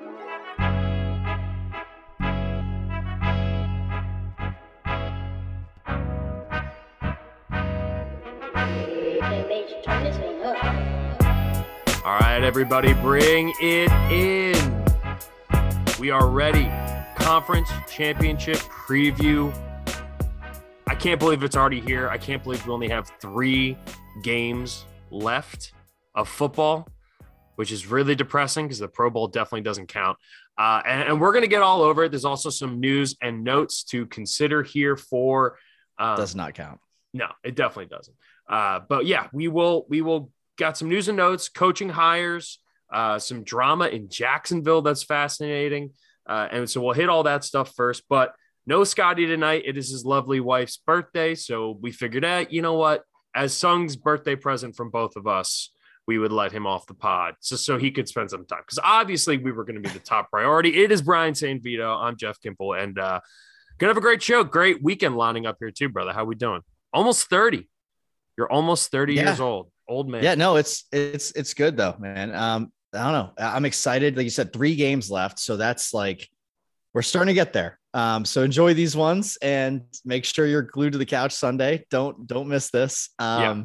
All right, everybody, bring it in. We are ready. Conference championship preview. I can't believe it's already here. I can't believe we only have three games left of football, which is really depressing because the Pro Bowl definitely doesn't count. Uh, and, and, we're going to get all over it. There's also some news and notes to consider here for. Um, Does not count. No, it definitely doesn't. Uh, but yeah, we will we will got some news and notes, coaching hires, uh, some drama in Jacksonville that's fascinating. Uh, and so we'll hit all that stuff first. But no Scotty tonight. It is his lovely wife's birthday. So we figured out, you know what? As Sung's birthday present from both of us, we would let him off the pod just so he could spend some time. Because obviously we were going to be the top priority. It is Brian St. Vito. I'm Jeff Kimple. And uh, gonna have a great show. Great weekend lining up here too, brother. How we doing? Almost 30. You're almost 30 yeah. years old old man. Yeah, no, it's it's it's good though, man. Um, I don't know. I'm excited. Like you said, three games left, so that's like we're starting to get there. Um, so enjoy these ones and make sure you're glued to the couch Sunday. Don't don't miss this. Um, yeah.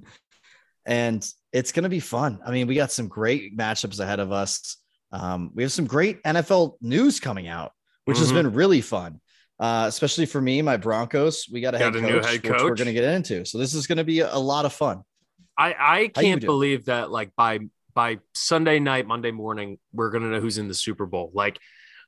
and it's gonna be fun. I mean, we got some great matchups ahead of us. Um, we have some great NFL news coming out, which mm-hmm. has been really fun. Uh, especially for me, my Broncos. We got a, got head, a coach, new head coach, we're going to get into. So this is going to be a, lot of fun. I I can't believe that like by by Sunday night, Monday morning, we're gonna know who's in the Super Bowl. Like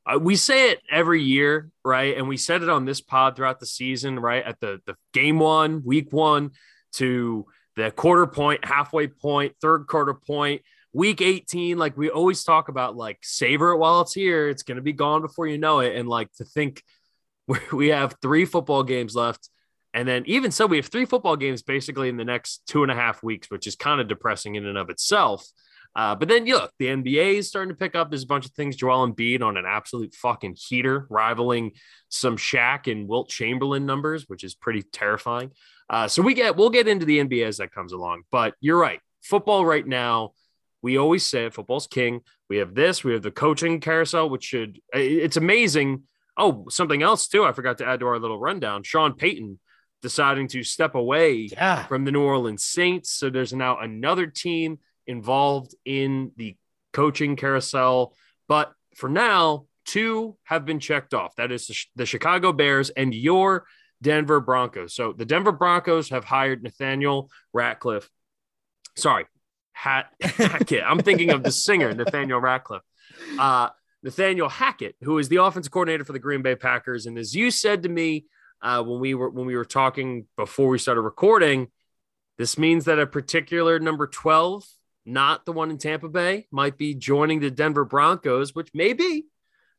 uh, we say it every year, right? And we said it on this pod throughout the season, right? At the the game one, week one, to the quarter point, halfway point, third quarter point, week 18. Like we always talk about, like savor it while it's here. It's gonna be gone before you know it. And like to think we have three football games left and then, even so, we have three football games basically in the next two and a half weeks, which is kind of depressing in and of itself. Uh, but then, you look, the NBA is starting to pick up. There's a bunch of things. Joel Embiid on an absolute fucking heater, rivaling some Shaq and Wilt Chamberlain numbers, which is pretty terrifying. Uh, so we get we'll get into the NBA as that comes along. But you're right. Football right now, we always say football's king. We have this. We have the coaching carousel, which should it's amazing. Oh, something else too. I forgot to add to our little rundown. Sean Payton deciding to step away yeah. from the New Orleans Saints. So there's now another team involved in the coaching carousel. But for now, two have been checked off. That is the Chicago Bears and your Denver Broncos. So the Denver Broncos have hired Nathaniel Ratcliffe. Sorry, Hat Hackett. I'm thinking of the singer Nathaniel Ratcliffe. Uh, Nathaniel Hackett, who is the offensive coordinator for the Green Bay Packers. And as you said to me uh, when we were when we were talking before we started recording. This means that a particular number 12, not the one in Tampa Bay, might be joining the Denver Broncos, which may be,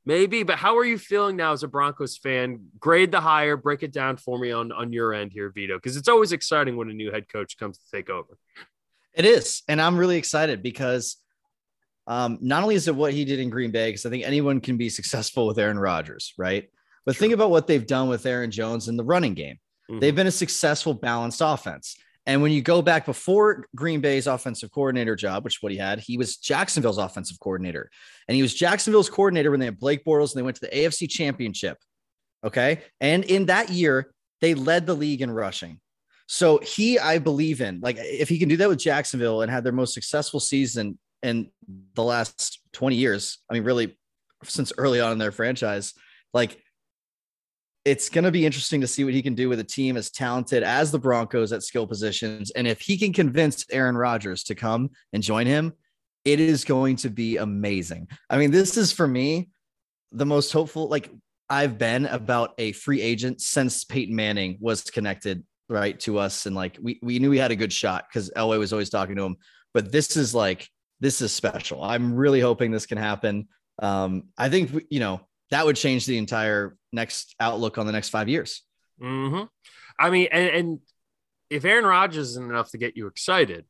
maybe. But how are you feeling now as a Broncos fan? Grade the hire, break it down for me on, on your end here, Vito, because it's always exciting when a new head coach comes to take over. It is. And I'm really excited because um, not only is it what he did in Green Bay, because I think anyone can be successful with Aaron Rodgers, right? But sure. think about what they've done with Aaron Jones in the running game. Mm-hmm. They've been a successful, balanced offense. And when you go back before Green Bay's offensive coordinator job, which is what he had, he was Jacksonville's offensive coordinator. And he was Jacksonville's coordinator when they had Blake Bortles and they went to the AFC championship. Okay. And in that year, they led the league in rushing. So he, I believe in, like, if he can do that with Jacksonville and had their most successful season in the last 20 years, I mean, really, since early on in their franchise, like, it's going to be interesting to see what he can do with a team as talented as the Broncos at skill positions. And if he can convince Aaron Rodgers to come and join him, it is going to be amazing. I mean, this is for me the most hopeful, like I've been about a free agent since Peyton Manning was connected right to us. And like we, we knew we had a good shot because Elway was always talking to him. But this is like, this is special. I'm really hoping this can happen. Um, I think, you know, that would change the entire next outlook on the next five years. Mm-hmm. I mean, and, and if Aaron Rodgers isn't enough to get you excited,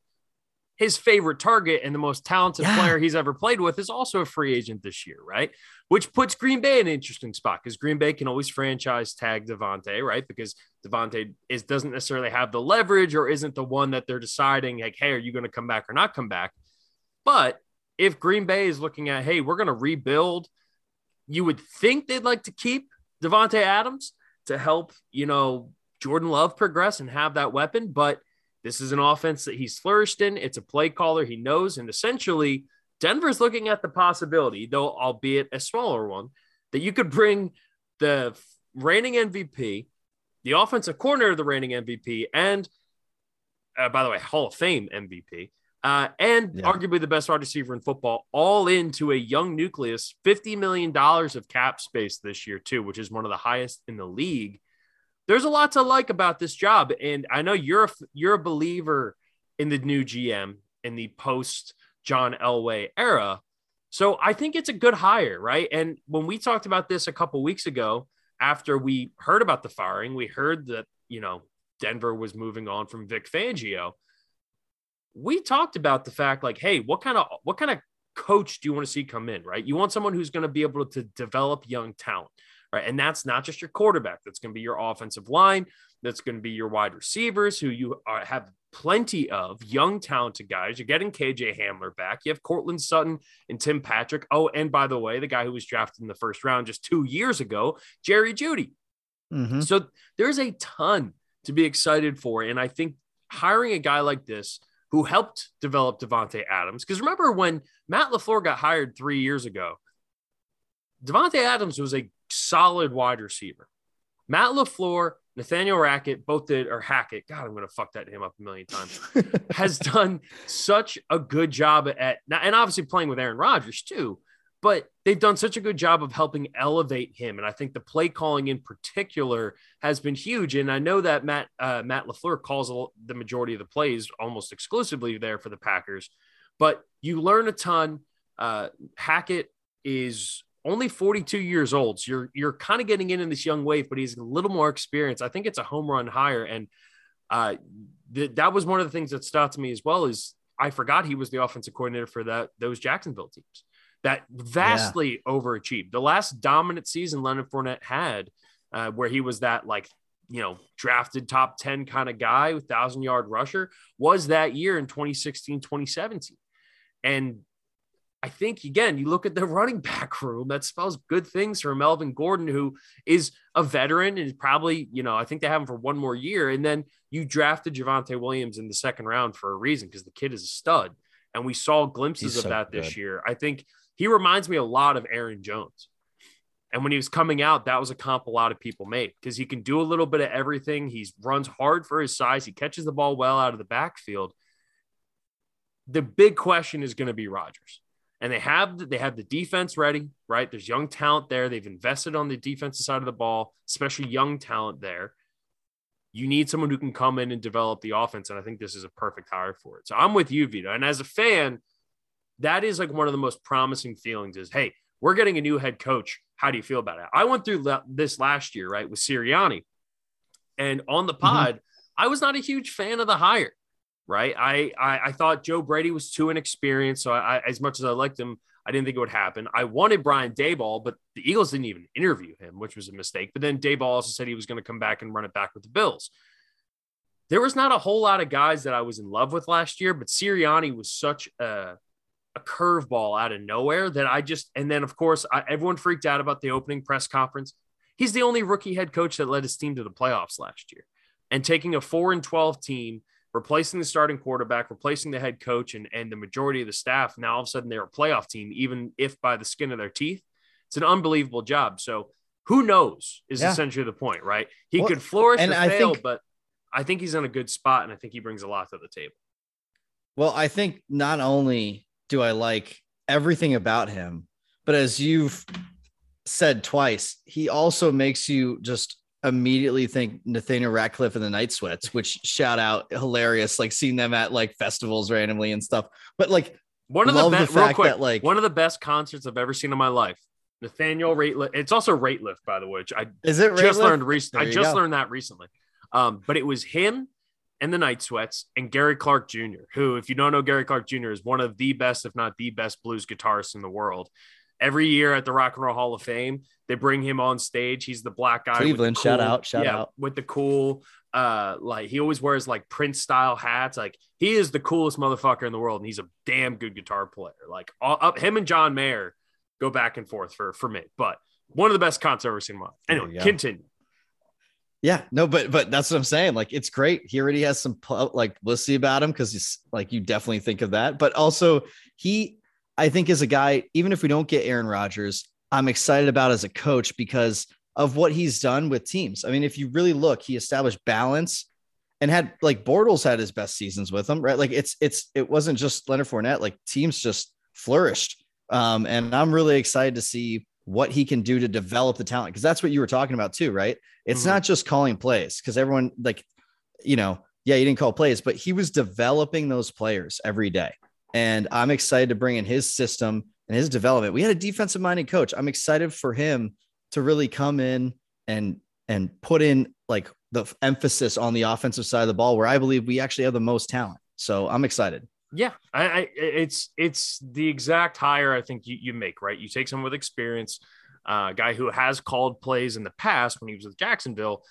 his favorite target and the most talented yeah. player he's ever played with is also a free agent this year, right? Which puts Green Bay in an interesting spot because Green Bay can always franchise tag Davante, right? Because Davante is doesn't necessarily have the leverage or isn't the one that they're deciding like, hey, are you going to come back or not come back? But if Green Bay is looking at, hey, we're going to rebuild you would think they'd like to keep Davante Adams to help, you know, Jordan Love progress and have that weapon, but this is an offense that he's flourished in. It's a play caller. He knows, and essentially Denver's looking at the possibility, though albeit a smaller one, that you could bring the reigning MVP, the offensive coordinator of the reigning MVP, and uh, by the way, Hall of Fame MVP, uh, and yeah. arguably the best wide receiver in football, all into a young nucleus, $50 million of cap space this year, too, which is one of the highest in the league. There's a lot to like about this job. And I know you're a, you're a believer in the new GM in the post John Elway era. So I think it's a good hire, right? And when we talked about this a couple weeks ago, after we heard about the firing, we heard that, you know, Denver was moving on from Vic Fangio. We talked about the fact like, hey, what kind of what kind of coach do you want to see come in, right? You want someone who's going to be able to develop young talent, right? And that's not just your quarterback, that's going to be your offensive line, that's going to be your wide receivers who you are, have plenty of young, talented guys. You're getting KJ Hamler back. You have Courtland Sutton and Tim Patrick. Oh, and by the way, the guy who was drafted in the first round just two years ago, Jerry Jeudy. Mm-hmm. So there's a ton to be excited for. And I think hiring a guy like this who helped develop Davante Adams, because remember when Matt LaFleur got hired three years ago, Davante Adams was a solid wide receiver. Matt LaFleur Nathaniel Rackett, both did, or Hackett, God, I'm going to fuck that name up a million times, has done such a good job at, and obviously playing with Aaron Rodgers too, but they've done such a good job of helping elevate him. And I think the play calling in particular has been huge. And I know that Matt, uh, Matt LaFleur calls the majority of the plays almost exclusively there for the Packers, but you learn a ton. Uh, Hackett is only 42 years old. So you're you're kind of getting in in this young wave, but he's a little more experienced. I think it's a home run higher, and uh, th- that was one of the things that stood to me as well. Is I forgot he was the offensive coordinator for that those Jacksonville teams that vastly yeah. overachieved. The last dominant season Leonard Fournette had, uh, where he was that like you know drafted top 10 kind of guy with thousand yard rusher, was that year in 2016 2017, and I think again, you look at the running back room that spells good things for Melvin Gordon, who is a veteran and probably, you know, I think they have him for one more year. And then you drafted Javonte Williams in the second round for a reason because the kid is a stud. And we saw glimpses He's of so that good. this year. I think he reminds me a lot of Aaron Jones. And when he was coming out, that was a comp a lot of people made because he can do a little bit of everything. He runs hard for his size. He catches the ball well out of the backfield. The big question is going to be Rodgers and they have they have the defense ready, right? There's young talent there. They've invested on the defensive side of the ball, especially young talent there. You need someone who can come in and develop the offense, and I think this is a perfect hire for it. So I'm with you, Vito. And as a fan, that is like one of the most promising feelings. Is hey, we're getting a new head coach. How do you feel about it? I went through this last year, right, with Sirianni, and on the mm-hmm. pod, mm-hmm. I was not a huge fan of the hire right? I, I, I thought Joe Brady was too inexperienced, so I, as much as I liked him, I didn't think it would happen. I wanted Brian Daboll, but the Eagles didn't even interview him, which was a mistake. But then Dayball also said he was going to come back and run it back with the Bills. There was not a whole lot of guys that I was in love with last year, but Sirianni was such a, a curveball out of nowhere that I just, and then of course, I, everyone freaked out about the opening press conference. He's the only rookie head coach that led his team to the playoffs last year. And taking a 4 and 12 team replacing the starting quarterback, replacing the head coach, and, and the majority of the staff. Now all of a sudden they're a playoff team, even if by the skin of their teeth. It's an unbelievable job. So who knows is yeah. essentially the point, right? He well, could flourish and or I fail, think, but I think he's in a good spot, and I think he brings a lot to the table. Well, I think not only do I like everything about him, but as you've said twice, he also makes you just immediately think Nathaniel Ratcliffe and the Night Sweats, which shout out hilarious, like seeing them at like festivals randomly and stuff. But like one of the best, real quick, that, like one of the best concerts I've ever seen in my life. Nathaniel Rateliff. It's also Rateliff, by the way. Which I is it just learned recently. I just go. learned that recently. Um, but it was him and the Night Sweats and Gary Clark Jr., who, if you don't know Gary Clark Jr., is one of the best, if not the best, blues guitarists in the world every year at the Rock and Roll Hall of Fame, they bring him on stage. He's the black guy. Cleveland, cool, shout out, shout yeah, out. With the cool, uh, like he always wears like Prince style hats. Like he is the coolest motherfucker in the world, and he's a damn good guitar player. Like all, up him and John Mayer go back and forth for for me. But one of the best concerts I've ever seen in my. Anyway, continue. Yeah, no, but but that's what I'm saying. Like, it's great. He already has some like publicity about him because he's like you definitely think of that. But also, he, I think, is a guy. Even if we don't get Aaron Rodgers, I'm excited about as a coach because of what he's done with teams. I mean, if you really look, he established balance and had like Bortles had his best seasons with him, right? Like it's it's it wasn't just Leonard Fournette. Like teams just flourished. Um, and I'm really excited to see what he can do to develop the talent because that's what you were talking about too, right? It's mm-hmm. not just calling plays because everyone like, you know, yeah, he didn't call plays, but he was developing those players every day. And I'm excited to bring in his system and his development. We had a defensive minded coach. I'm excited for him to really come in and and put in like the emphasis on the offensive side of the ball where I believe we actually have the most talent. So I'm excited. Yeah, I, I, it's it's the exact hire I think you, you make right. You take someone with experience, uh, a uh, guy who has called plays in the past when he was with Jacksonville,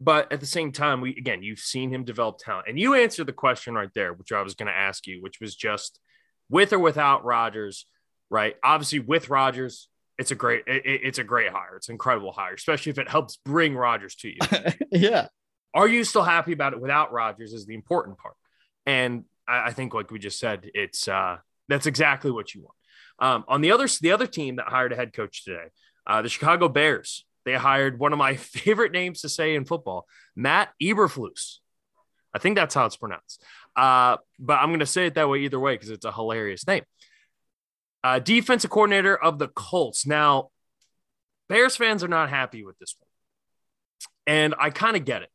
but at the same time, we again you've seen him develop talent, and you answered the question right there, which I was going to ask you, which was just with or without Rodgers, right? Obviously, with Rodgers, it's a great it, it's a great hire. It's an incredible hire, especially if it helps bring Rodgers to you. yeah. Are you still happy about it without Rodgers? Is the important part, and I, I think, like we just said, it's uh, that's exactly what you want. Um, on the other the other team that hired a head coach today, uh, the Chicago Bears. They hired one of my favorite names to say in football, Matt Eberflus. I think that's how it's pronounced. Uh, but I'm going to say it that way either way because it's a hilarious name. Uh, defensive coordinator of the Colts. Now, Bears fans are not happy with this one, and I kind of get it.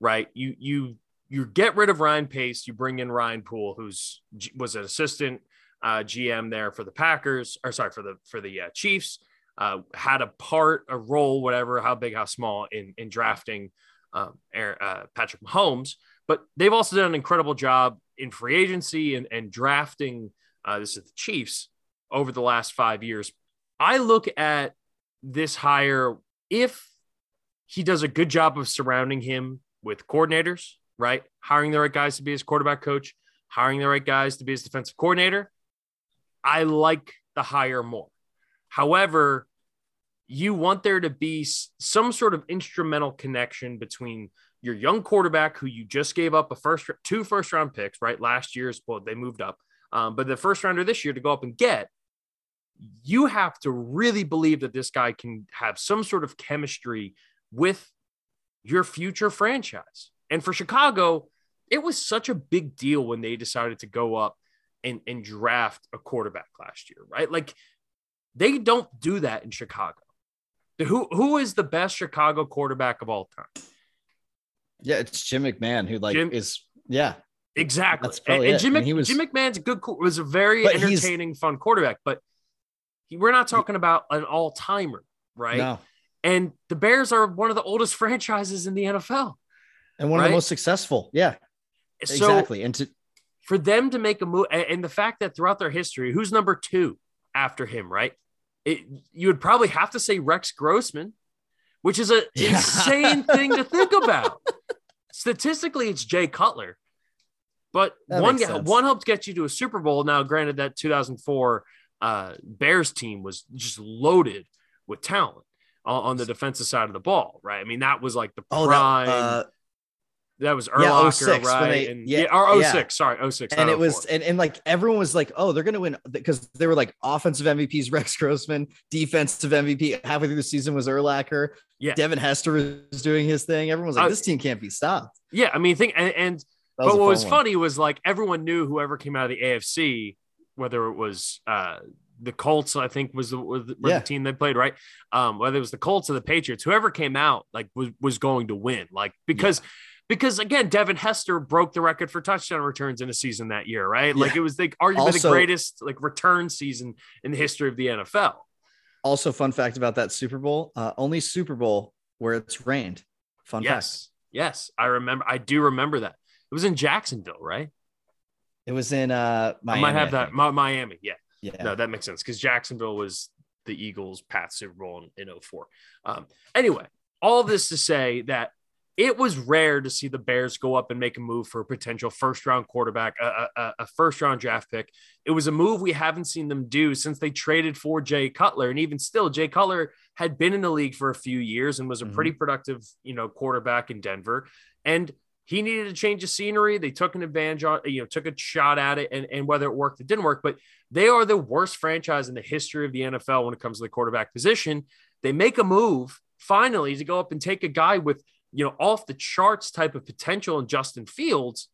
Right? You you you get rid of Ryan Pace, you bring in Ryan Poles, who's was an assistant uh, GM there for the Packers, or sorry for the for the uh, Chiefs. Uh, had a part, a role, whatever, how big, how small, in in drafting um, uh, Patrick Mahomes. But they've also done an incredible job in free agency and, and drafting. Uh, this is the Chiefs over the last five years. I look at this hire if he does a good job of surrounding him with coordinators right? Hiring the right guys to be his quarterback coach, hiring the right guys to be his defensive coordinator. I like the hire more. However, you want there to be some sort of instrumental connection between your young quarterback who you just gave up a first two first round picks right last year's well they moved up um, but the first rounder this year to go up and get you have to really believe that this guy can have some sort of chemistry with your future franchise and for Chicago, it was such a big deal when they decided to go up and, and draft a quarterback last year, right? Like they don't do that in Chicago. Who who is the best Chicago quarterback of all time? Yeah, it's Jim McMahon who like Jim, is yeah. Exactly. And, and, Jim, he was, Jim McMahon's a good was a very entertaining, fun quarterback, but he, we're not talking about an all-timer, right? No. And the Bears are one of the oldest franchises in the NFL and one right? of the most successful. Yeah, so exactly. And to for them to make a move, and the fact that throughout their history, who's number two after him, right? It, you would probably have to say Rex Grossman, which is an yeah. insane thing to think about. Statistically, it's Jay Cutler, but that one one helped get you to a Super Bowl. Now, granted, that 2004 uh, Bears team was just loaded with talent on, on, the defensive side of the ball, right? I mean, that was like the prime. Oh, that, uh, that was Urlacher, yeah, right? They, and, yeah, yeah, or 06, yeah. sorry, 06. And it was, and, and like everyone was like, oh, they're going to win because they were like offensive MVPs, Rex Grossman, defensive MVP. Halfway through the season was Urlacher. Yeah. Devin Hester was doing his thing. Everyone was like, uh, this team can't be stopped. Yeah. I mean, think, and, and but what was one. funny was like everyone knew whoever came out of the AFC, whether it was, uh, the Colts, I think, was the, was the, yeah. the team they played, right? Um, whether it was the Colts or the Patriots, whoever came out like was, was going to win, like because yeah because again, Devin Hester broke the record for touchdown returns in a season that year, right? Yeah. Like it was like arguably also, the greatest like return season in the history of the NFL. Also, fun fact about that Super Bowl: uh, only Super Bowl where it's rained. Fun yes, fact. yes, I remember. I do remember that. It was in Jacksonville, right? It was in uh, Miami. I might have that Miami. Yeah, yeah. No, that makes sense because Jacksonville was the Eagles' path Super Bowl in, in 04. Um, anyway, all this to say that it was rare to see the Bears go up and make a move for a potential first round quarterback, a, a, a, first round draft pick. It was a move we haven't seen them do since they traded for Jay Cutler. And even still, Jay Cutler had been in the league for a few years and was a mm-hmm. pretty productive, you know, quarterback in Denver. And he needed a change of scenery. They took an advantage on, you know, took a shot at it, and, and whether it worked, it didn't work. But they are the worst franchise in the history of the NFL when it comes to the quarterback position. They make a move finally to go up and take a guy with you know, off the charts type of potential in Justin Fields,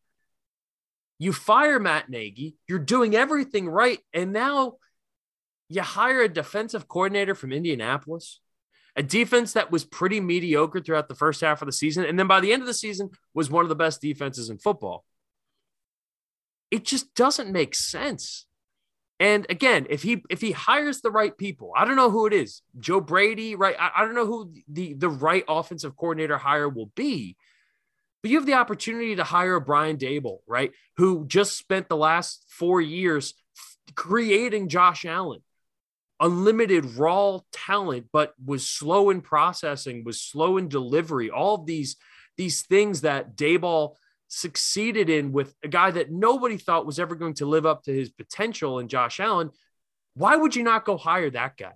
you fire Matt Nagy, you're doing everything right. And now you hire a defensive coordinator from Indianapolis, a defense that was pretty mediocre throughout the first half of the season. And then by the end of the season was one of the best defenses in football. It just doesn't make sense. And again, if he if he hires the right people, I don't know who it is, Joe Brady, right? I, I don't know who the the right offensive coordinator hire will be, but you have the opportunity to hire Brian Daboll, right? Who just spent the last four years creating Josh Allen, unlimited raw talent, but was slow in processing, was slow in delivery. All of these these things that Daboll succeeded in with a guy that nobody thought was ever going to live up to his potential in Josh Allen, why would you not go hire that guy?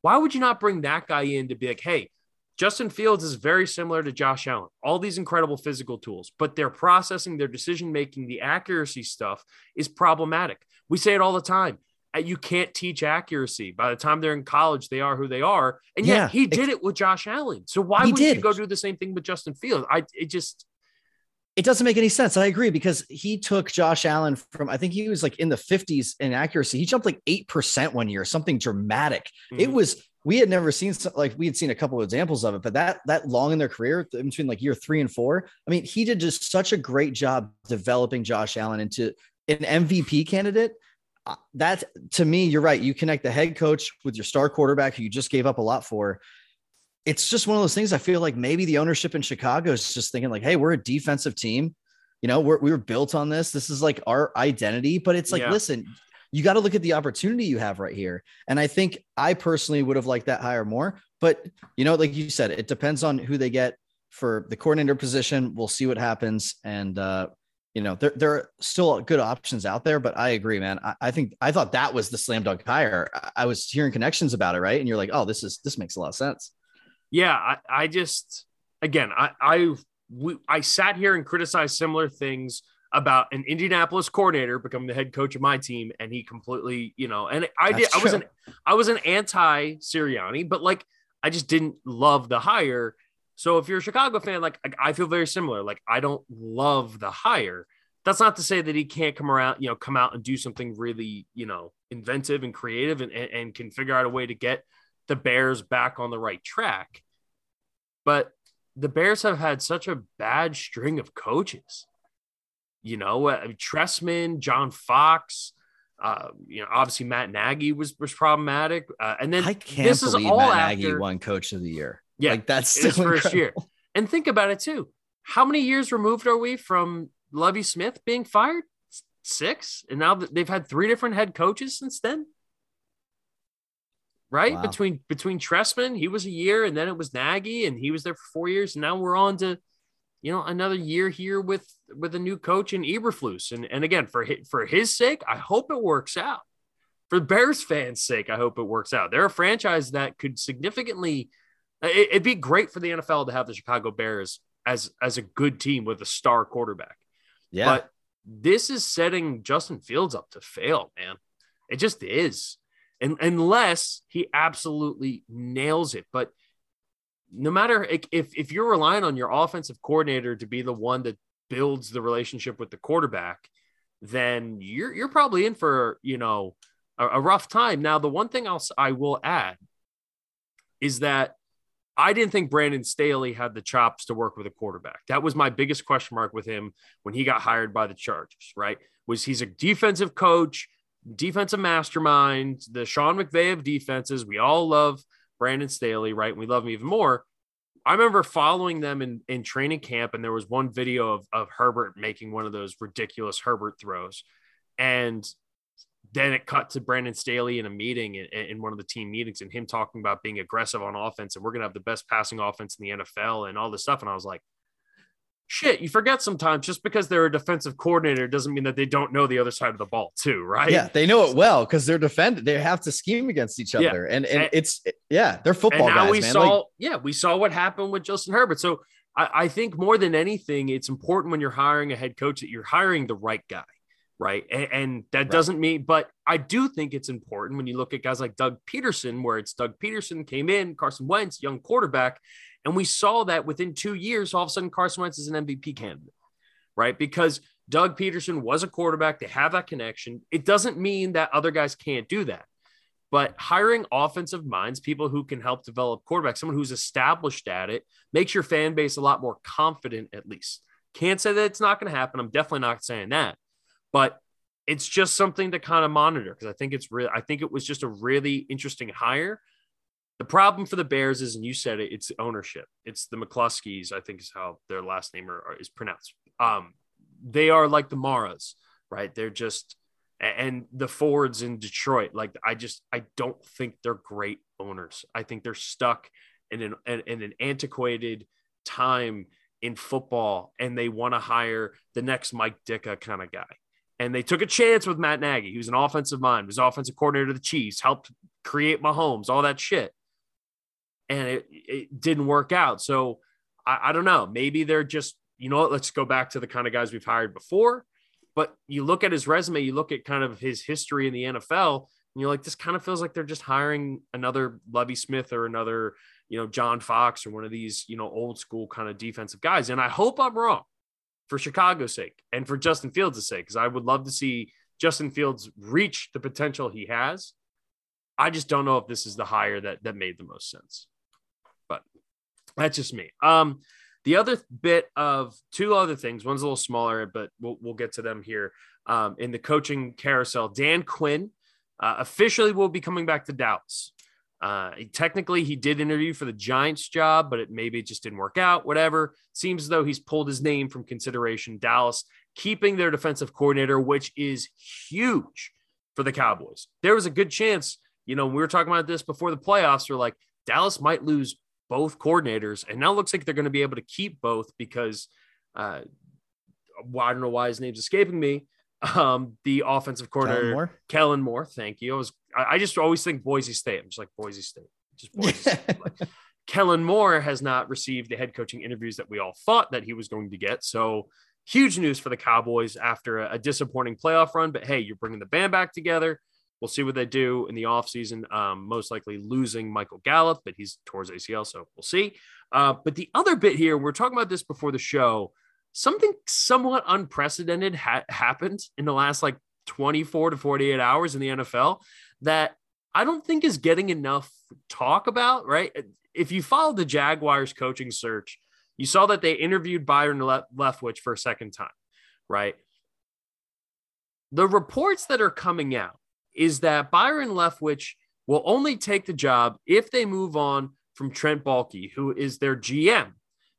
Why would you not bring that guy in to be like, hey, Justin Fields is very similar to Josh Allen, all these incredible physical tools, but their processing, their decision making, the accuracy stuff is problematic. We say it all the time. Uh, you can't teach accuracy. By the time they're in college, they are who they are. And yet yeah, he did it with Josh Allen. So why would you go do the same thing with Justin Fields? I it just it doesn't make any sense. I agree because he took Josh Allen from I think he was like in the 50s in accuracy. He jumped like 8% one year, something dramatic. Mm-hmm. It was we had never seen like we had seen a couple of examples of it, but that that long in their career between like year 3 and 4, I mean, he did just such a great job developing Josh Allen into an MVP candidate. Uh, that to me, you're right. You connect the head coach with your star quarterback who you just gave up a lot for it's just one of those things. I feel like maybe the ownership in Chicago is just thinking like, hey, we're a defensive team. You know, we're, we were built on this. This is like our identity. But it's like, yeah. listen, you got to look at the opportunity you have right here. And I think I personally would have liked that hire more. But you know, like you said, it depends on who they get for the coordinator position. We'll see what happens. And uh, you know, there, there are still good options out there, but I agree, man. I, I think I thought that was the slam dunk hire. I, I was hearing connections about it, right? And you're like, oh, this is this makes a lot of sense yeah, I, I just again, I I we, I sat here and criticized similar things about an Indianapolis coordinator becoming the head coach of my team, and he completely, you know, and I That's did. True. I was an I was an anti Sirianni, but like I just didn't love the hire. So if you're a Chicago fan, like I feel very similar. Like I don't love the hire. That's not to say that he can't come around, you know, come out and do something really, you know, inventive and creative and, and, and can figure out a way to get the Bears back on the right track. But the Bears have had such a bad string of coaches. You know, uh, Trestman, John Fox, uh, you know, obviously Matt Nagy was was problematic, uh, and then I can't this believe is all Matt after, Nagy won Coach of the Year. Yeah, like that's his first year. And think about it too. How many years removed are we from Lovie Smith being fired? Six, and now they've had three different head coaches since then right? Wow. Between between Trestman, he was a year, and then it was Nagy, and he was there for four years. And now we're on to, you know, another year here with with a new coach in Eberflus. And and again, for his, for his sake, I hope it works out. For Bears fans' sake, I hope it works out. They're a franchise that could significantly. Uh, it, it'd be great for the NFL to have the Chicago Bears as as a good team with a star quarterback. Yeah. But this is setting Justin Fields up to fail, man. It just is and unless he absolutely nails it. But no matter if if you're relying on your offensive coordinator to be the one that builds the relationship with the quarterback, then you're you're probably in for you know a, a rough time. Now, the one thing else I will add is that I didn't think Brandon Staley had the chops to work with a quarterback. That was my biggest question mark with him when he got hired by the Chargers, right? Was he's a defensive coach defensive mastermind, the Sean McVay of defenses. We all love Brandon Staley, right? And we love him even more. I remember following them in, in training camp, and there was one video of, of Herbert making one of those ridiculous Herbert throws. And then it cut to Brandon Staley in a meeting in, in one of the team meetings and him talking about being aggressive on offense and we're going to have the best passing offense in the NFL and all this stuff. And I was like, shit, you forget sometimes just because they're a defensive coordinator doesn't mean that they don't know the other side of the ball too, right? Yeah, they know it well because they're defended. They have to scheme against each other, yeah. and, and, and it's yeah, they're football and now guys. We man. saw like, yeah, we saw what happened with Justin Herbert. So I, I think more than anything, it's important when you're hiring a head coach that you're hiring the right guy right? And, and that right. doesn't mean, but I do think it's important when you look at guys like Doug Pederson, where it's Doug Pederson came in, Carson Wentz, young quarterback, and we saw that within two years, all of a sudden Carson Wentz is an MVP candidate, right? Because Doug Pederson was a quarterback. They have that connection. It doesn't mean that other guys can't do that. But hiring offensive minds, people who can help develop quarterbacks, someone who's established at it, makes your fan base a lot more confident, at least. Can't say that it's not going to happen. I'm definitely not saying that. But it's just something to kind of monitor because I think it's real. I think it was just a really interesting hire. The problem for the Bears is, and you said it, it's ownership. It's the McCluskeys, I think is how their last name are, is pronounced. Um, they are like the Maras, right? They're just, and the Fords in Detroit. Like, I just, I don't think they're great owners. I think they're stuck in an, in an antiquated time in football and they want to hire the next Mike Ditka kind of guy. And they took a chance with Matt Nagy. Was an offensive mind, was offensive coordinator of the Chiefs, helped create Mahomes, all that shit and it, it didn't work out. So I, I don't know. Maybe they're just, you know what, let's go back to the kind of guys we've hired before. But you look at his resume, you look at kind of his history in the NFL, and you're like, this kind of feels like they're just hiring another Lovie Smith or another, you know, John Fox or one of these, you know, old school kind of defensive guys. And I hope I'm wrong for Chicago's sake and for Justin Fields' sake, because I would love to see Justin Fields reach the potential he has. I just don't know if this is the hire that that made the most sense. But that's just me. Um, the other bit of two other things. One's a little smaller, but we'll we'll get to them here. Um, in the coaching carousel, Dan Quinn uh, officially will be coming back to Dallas. Uh, technically, he did interview for the Giants job, but it maybe it just didn't work out. Whatever. Seems as though he's pulled his name from consideration. Dallas keeping their defensive coordinator, which is huge for the Cowboys. There was a good chance, you know, we were talking about this before the playoffs. We're like, Dallas might lose both coordinators, and now looks like they're going to be able to keep both because uh, well, I don't know why his name's escaping me. Um, the offensive coordinator, Kellen Moore. Kellen Moore thank you. I was, I, I, just always think Boise State. I'm just like Boise State, just Boise State. Like, Kellen Moore has not received the head coaching interviews that we all thought that he was going to get. So huge news for the Cowboys after a, a disappointing playoff run. But hey, you're bringing the band back together. We'll see what they do in the offseason. Um, most likely losing Michael Gallup, but he's towards ACL, so we'll see. Uh, but the other bit here, we're talking about this before the show. Something somewhat unprecedented ha- happened in the last like 24 to 48 hours in the NFL that I don't think is getting enough talk about, right? If you follow the Jaguars coaching search, you saw that they interviewed Byron Le- Leftwich for a second time, right? The reports that are coming out is that Byron Leftwich will only take the job if they move on from Trent Baalke, who is their GM,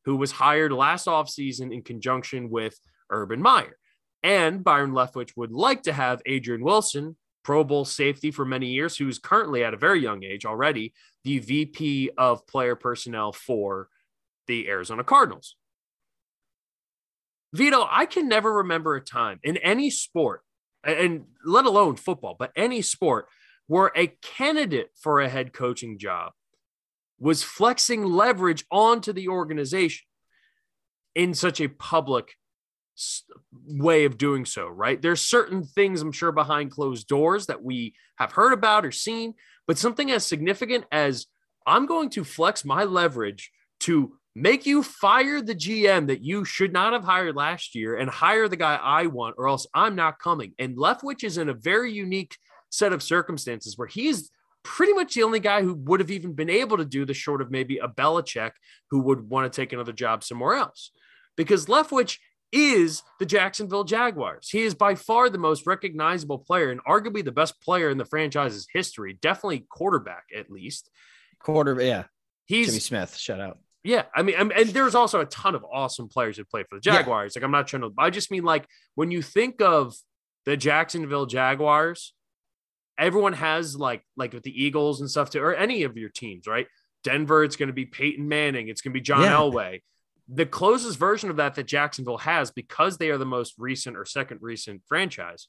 who was hired last offseason in conjunction with Urban Meyer. And Byron Leftwich would like to have Adrian Wilson, Pro Bowl safety for many years, who's currently at a very young age already, the VP of player personnel for the Arizona Cardinals. Vito, I can never remember a time in any sport and let alone football, but any sport where a candidate for a head coaching job was flexing leverage onto the organization in such a public way of doing so, right? There's certain things I'm sure behind closed doors that we have heard about or seen, but something as significant as I'm going to flex my leverage to make you fire the GM that you should not have hired last year and hire the guy I want, or else I'm not coming. And Leftwich is in a very unique set of circumstances where he's pretty much the only guy who would have even been able to do the short of maybe a Belichick who would want to take another job somewhere else. Because Leftwich is the Jacksonville Jaguars. He is by far the most recognizable player and arguably the best player in the franchise's history, definitely quarterback at least. Quarter, yeah. He's Jimmy Smith, shout out. Yeah, I mean, and there's also a ton of awesome players who play for the Jaguars. Yeah. Like, I'm not trying to. I just mean like when you think of the Jacksonville Jaguars, everyone has like like with the Eagles and stuff too, or any of your teams, right? Denver, it's going to be Peyton Manning, it's going to be John yeah. Elway. the closest version of that that Jacksonville has, because they are the most recent or second recent franchise,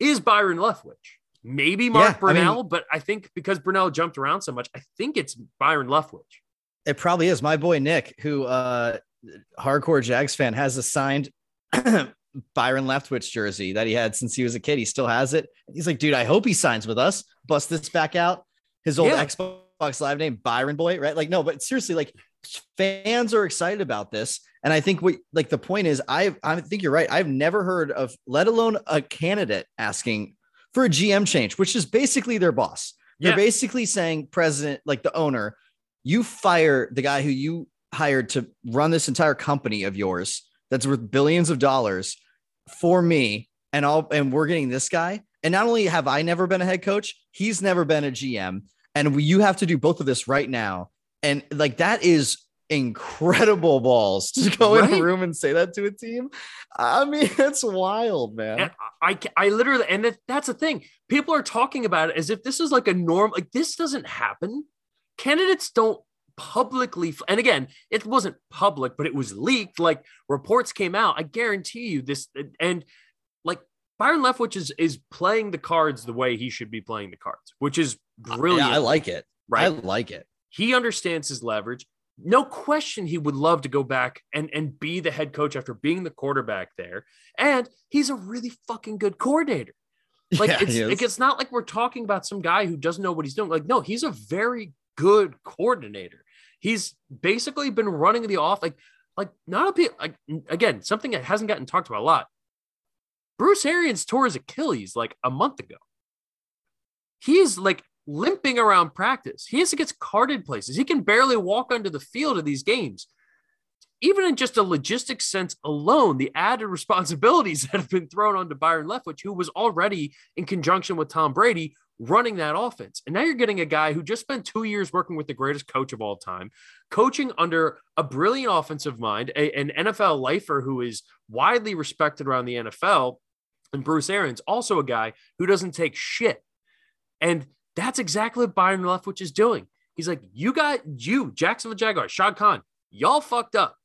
is Byron Leftwich. Maybe Mark yeah, Brunell, I mean, but I think because Brunell jumped around so much, I think it's Byron Leftwich. It probably is. My boy Nick, who uh hardcore Jags fan, has a signed Byron Leftwich jersey that he had since he was a kid. He still has it. He's like, dude, I hope he signs with us. Bust this back out. His old yeah. Xbox Live name, Byron Boy, right? Like, no, but seriously, like fans are excited about this. And I think what like the point is, I I think you're right. I've never heard of, let alone a candidate asking for a GM change, which is basically their boss. They're yeah. basically saying, president, like the owner, you fire the guy who you hired to run this entire company of yours that's worth billions of dollars for me and all and we're getting this guy. And not only have i never been a head coach he's never been a gm and we, you have to do both of this right now. And like that is incredible balls to go right? in a room and say that to a team. I mean it's wild man. And i i literally and that's the thing. People are talking about it as if this is like a norm like this doesn't happen candidates don't publicly and again it wasn't public but it was leaked like reports came out. I guarantee you this and like byron leftwich is is playing the cards the way he should be playing the cards which is brilliant yeah, i like it. Right? i like it. He understands his leverage. No question he would love to go back and and be the head coach after being the quarterback there. And he's a really fucking good coordinator. Like yeah, it's like, it's not like we're talking about some guy who doesn't know what he's doing. Like no he's a very good coordinator He's basically been running the off like like not a like again something that hasn't gotten talked about a lot. Bruce Arians tore his Achilles like a month ago. He's like limping around practice. He has to get carted places. He can barely walk onto the field of these games. Even in just a logistics sense alone, the added responsibilities that have been thrown onto Byron Leftwich, who was already in conjunction with Tom Brady running that offense. And now you're getting a guy who just spent two years working with the greatest coach of all time, coaching under a brilliant offensive mind, a, an NFL lifer who is widely respected around the NFL. And Bruce Arians, also a guy who doesn't take shit. And that's exactly what Byron Leftwich is doing. He's like, you got you, Jacksonville Jaguars, Shad Khan, y'all fucked up.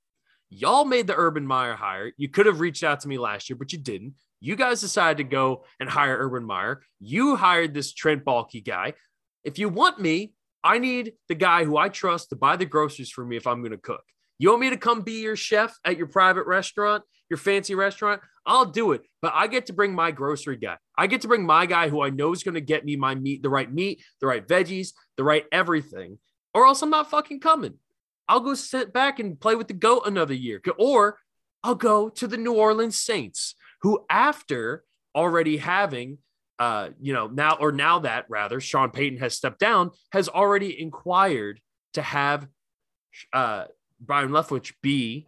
Y'all made the Urban Meyer hire. You could have reached out to me last year, but you didn't. You guys decided to go and hire Urban Meyer. You hired this Trent Baalke guy. If you want me, I need the guy who I trust to buy the groceries for me if I'm going to cook. You want me to come be your chef at your private restaurant, your fancy restaurant? I'll do it. But I get to bring my grocery guy. I get to bring my guy who I know is going to get me my meat, the right meat, the right veggies, the right everything, or else I'm not fucking coming. I'll go sit back and play with the goat another year. Or I'll go to the New Orleans Saints who after already having uh, you know, now or now that rather Sean Payton has stepped down, has already inquired to have uh, Byron Leftwich be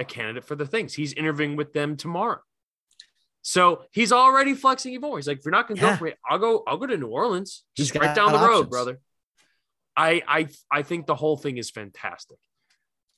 a candidate for the things. He's interviewing with them tomorrow. So he's already flexing even more. He's like, if you're not gonna yeah. go for it, I'll go, I'll go to New Orleans. Just right down the options. road, brother. I I I think the whole thing is fantastic.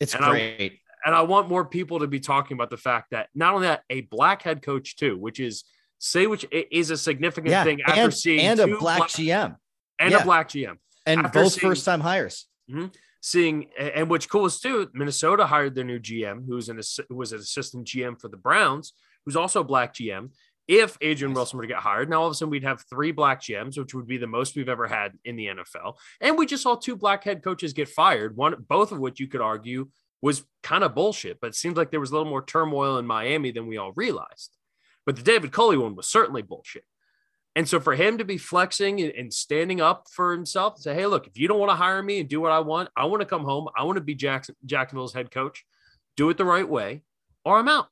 It's and great. And I want more people to be talking about the fact that not only that, a black head coach too, which is say which is a significant yeah, thing after and, seeing and a black, black, GM and yeah. a black GM and both first time hires. Mm-hmm, seeing and which cool is too, Minnesota hired their new GM, who's an who was an assistant GM for the Browns, who's also a black GM. If Adrian Wilson were to get hired, now all of a sudden we'd have three black GMs, which would be the most we've ever had in the NFL. And we just saw two black head coaches get fired, one both of which you could argue was kind of bullshit, but it seems like there was a little more turmoil in Miami than we all realized. But the David Culley one was certainly bullshit. And so for him to be flexing and standing up for himself and say, hey, look, if you don't want to hire me and do what I want, I want to come home. I want to be Jackson, Jacksonville's head coach. Do it the right way, or I'm out.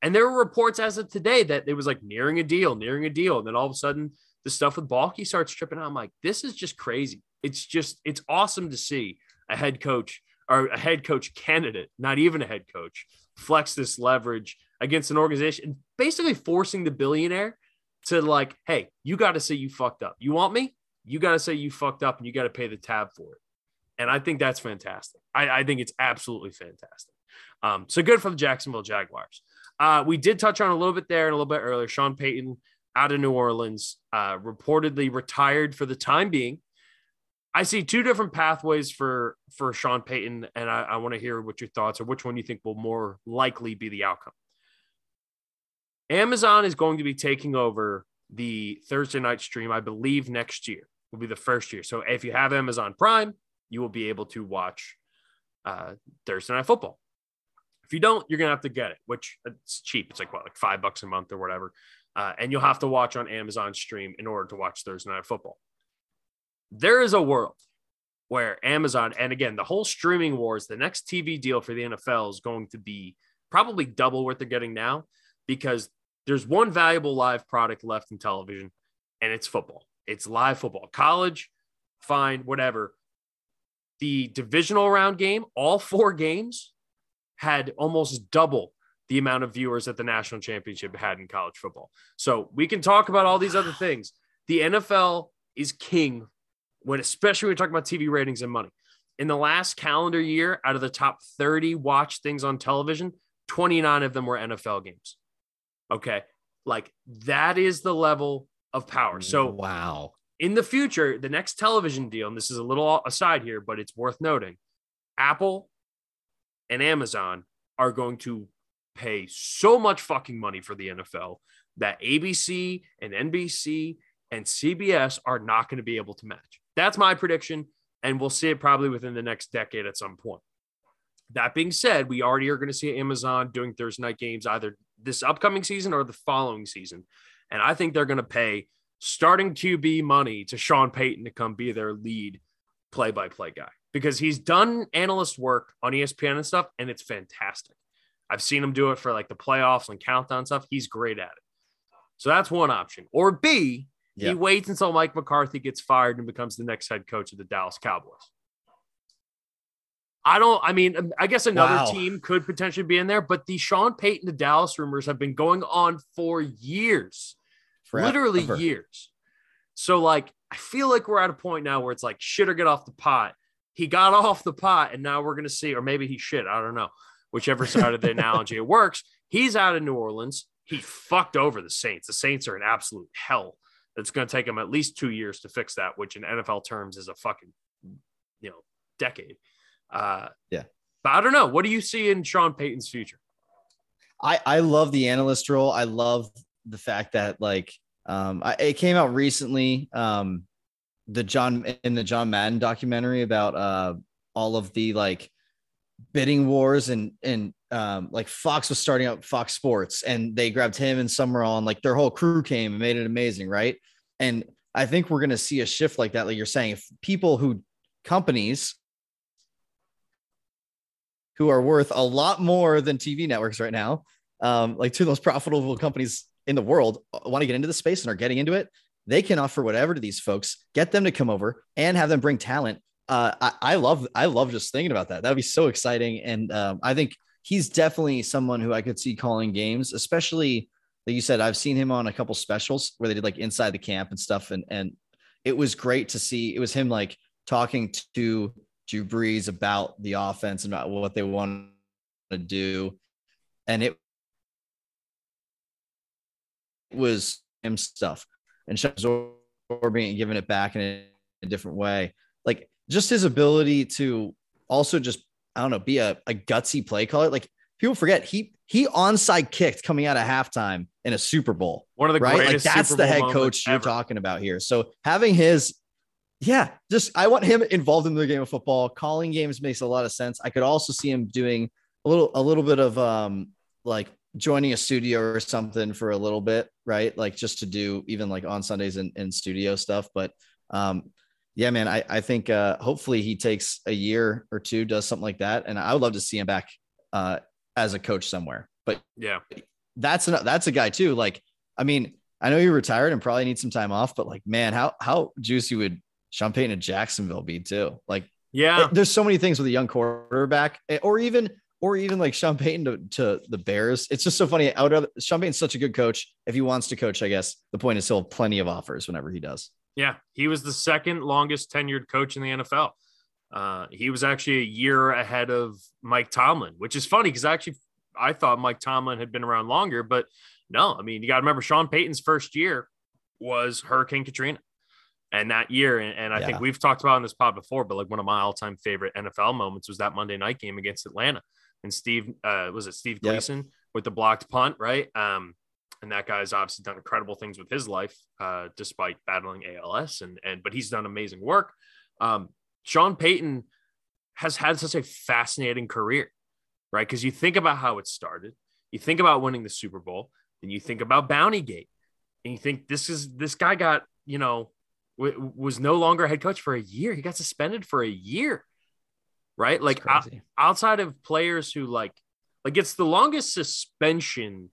And there were reports as of today that it was like nearing a deal, nearing a deal. And then all of a sudden, the stuff with Baalke starts tripping out. I'm like, this is just crazy. It's just, it's awesome to see a head coach or a head coach candidate, not even a head coach, flex this leverage against an organization, basically forcing the billionaire to like, hey, you got to say you fucked up. You want me? You got to say you fucked up and you got to pay the tab for it. And I think that's fantastic. I, I think it's absolutely fantastic. Um, so good for the Jacksonville Jaguars. Uh, we did touch on a little bit there and a little bit earlier. Sean Payton out of New Orleans, uh, reportedly retired for the time being I see two different pathways for for Sean Payton, and I, I want to hear what your thoughts are. Which one you think will more likely be the outcome? Amazon is going to be taking over the Thursday night stream, I believe, next year will be the first year. So if you have Amazon Prime, you will be able to watch uh, Thursday night football. If you don't, you're gonna have to get it, which it's cheap. It's like what, like five bucks a month or whatever, uh, and you'll have to watch on Amazon Stream in order to watch Thursday night football there is a world where Amazon, and again, the whole streaming wars, the next TV deal for the NFL is going to be probably double what they're getting now because there's one valuable live product left in television, and it's football. It's live football. College, fine, whatever. The divisional round game, all four games had almost double the amount of viewers that the national championship had in college football. So we can talk about all these other things. The NFL is king when especially when we talk about TV ratings and money. In the last calendar year, out of the top 30 watch things on television, 29 of them were NFL games. Okay. Like that is the level of power. So, wow. In the future, the next television deal, and this is a little aside here, but it's worth noting Apple and Amazon are going to pay so much fucking money for the NFL that ABC and NBC and CBS are not going to be able to match. That's my prediction, and we'll see it probably within the next decade at some point. That being said, we already are going to see Amazon doing Thursday night games either this upcoming season or the following season. And I think they're going to pay starting QB money to Sean Payton to come be their lead play by play guy because he's done analyst work on ESPN and stuff, and it's fantastic. I've seen him do it for like the playoffs and countdown stuff. He's great at it. So that's one option. Or B, he waits until Mike McCarthy gets fired and becomes the next head coach of the Dallas Cowboys. I don't, I mean, um, I guess another wow. team could potentially be in there, but the Sean Payton to Dallas rumors have been going on for years, Forever. literally years. So, like, I feel like we're at a point now where it's like shit or get off the pot. He got off the pot, and now we're going to see, or maybe he shit. I don't know. Whichever side of the analogy it works. He's out of New Orleans. He fucked over the Saints. The Saints are an absolute hell it's going to take them at least two years to fix that, which in NFL terms is a fucking, you know, decade. Uh, yeah. But I don't know. What do you see in Sean Payton's future? I, I love the analyst role. I love the fact that like um, I, it came out recently. Um, the John in the John Madden documentary about uh, all of the like bidding wars and and um, like Fox was starting up Fox Sports and they grabbed him and Summerall and like their whole crew came and made it amazing, right? And I think we're to see a shift like that. Like you're saying, if people who companies who are worth a lot more than TV networks right now, um, like two of the most profitable companies in the world, uh, want to get into the space and are getting into it, they can offer whatever to these folks, get them to come over and have them bring talent. Uh, I, I love, I love just thinking about that. That'd be so exciting, and um, I think he's definitely someone who I could see calling games, especially like you said, I've seen him on a couple specials where they did like inside the camp and stuff. And and it was great to see it was him like talking to Drew Brees about the offense and about what they want to do. And it was him stuff and absorbing and giving it back in a, a different way. Like just his ability to also just I don't know, be a, a gutsy play caller. Like people forget he he onside kicked coming out of halftime in a Super Bowl. One of the right, like that's the head coach you're talking about here. So having his, yeah, just I want him involved in the game of football. Calling games makes a lot of sense. I could also see him doing a little a little bit of um like joining a studio or something for a little bit, right? Like just to do even like on Sundays and, and studio stuff. But um yeah, man, I, I think uh, hopefully he takes a year or two, does something like that, and I would love to see him back uh, as a coach somewhere. But yeah, that's a, that's a guy too. Like, I mean, I know you're retired and probably need some time off, but like, man, how how juicy would Sean Payton in Jacksonville be too? Like, yeah, there's so many things with a young quarterback, eh, or even or even like Sean Payton to, to the Bears. It's just so funny. Out of Sean Payton's such a good coach. If he wants to coach, I guess the point is he'll have plenty of offers whenever he does. Yeah, he was the second longest tenured coach in the NFL. Uh, he was actually a year ahead of Mike Tomlin, which is funny because actually I thought Mike Tomlin had been around longer, but no, I mean you got to remember Sean Payton's first year was Hurricane Katrina. And that year, and, and I yeah. think we've talked about in this pod before, but like one of my all-time favorite NFL moments was that Monday night game against Atlanta. And Steve, uh, was it Steve Gleason yep. with the blocked punt, right? Um, and that guy's obviously done incredible things with his life, uh, despite battling ALS, and and but he's done amazing work. Um, Sean Payton has had such a fascinating career, right? Because you think about how it started, you think about winning the Super Bowl, and you think about Bounty Gate, and you think this is this guy got you know w- was no longer head coach for a year. He got suspended for a year, right? Like o- outside of players who like like it's the longest suspension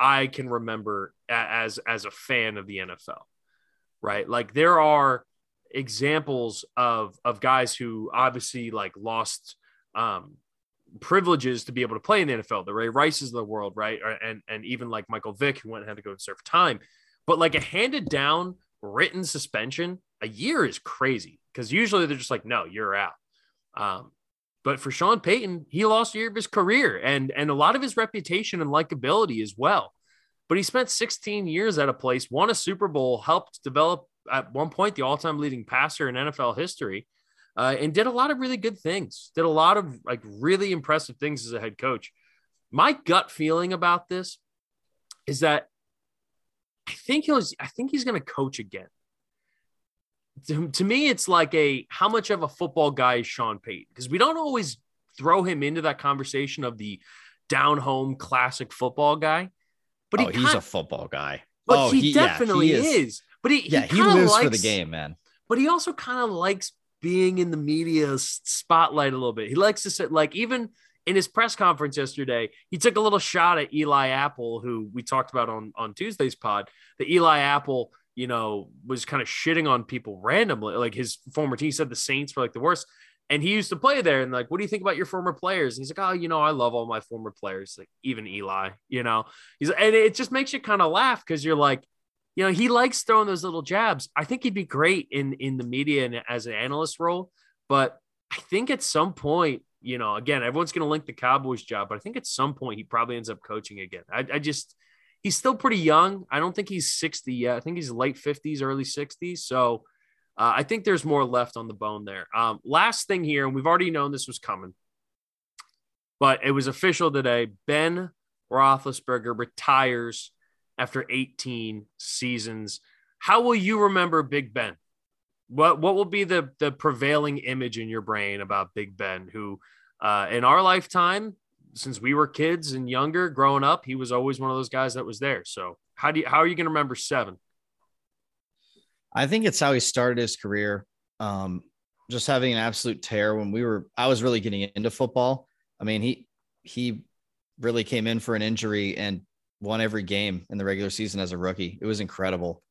I can remember as as a fan of the NFL, right? Like there are examples of of guys who obviously like lost um privileges to be able to play in the NFL, the Ray Rices of the world, right? And and even like Michael Vick, who went and had to go and serve time. But like a handed down written suspension, a year is crazy because usually they're just like, no, you're out. Um, but for Sean Payton, he lost a year of his career and and a lot of his reputation and likability as well. But he spent 16 years at a place, won a Super Bowl, helped develop at one point the all-time leading passer in NFL history, uh, and did a lot of really good things. Did a lot of like really impressive things as a head coach. My gut feeling about this is that I think he'll. I think he's going to coach again. To, to me, it's like a how much of a football guy is Sean Payton because we don't always throw him into that conversation of the down home classic football guy. But oh, he he's a football guy. But oh, he, he definitely yeah, he is. is. But he, yeah, he, he lives likes, for the game, man. But he also kind of likes being in the media spotlight a little bit. He likes to sit like even in his press conference yesterday, he took a little shot at Eli Apple, who we talked about on on Tuesday's pod. The Eli Apple, you know, was kind of shitting on people randomly. Like his former team said the Saints were like the worst. And he used to play there and like, what do you think about your former players? And he's like, oh, you know, I love all my former players, like even Eli, you know. He's and it just makes you kind of laugh because you're like, you know, he likes throwing those little jabs. I think he'd be great in in the media and as an analyst role, but I think at some point, you know, again, everyone's going to link the Cowboys job, but I think at some point he probably ends up coaching again. I, I just, he's still pretty young. I don't think he's 60 yet. I think he's late 50s, early 60s. So uh, I think there's more left on the bone there. Um, last thing here, and we've already known this was coming, but it was official today. Ben Roethlisberger retires after 18 seasons. How will you remember Big Ben? What what will be the the prevailing image in your brain about Big Ben, who uh, in our lifetime, since we were kids and younger, growing up, he was always one of those guys that was there. So how do you how are you going to remember seven? I think it's how he started his career. Um, just having an absolute tear when we were, I was really getting into football. I mean, he, he really came in for an injury and won every game in the regular season as a rookie. It was incredible.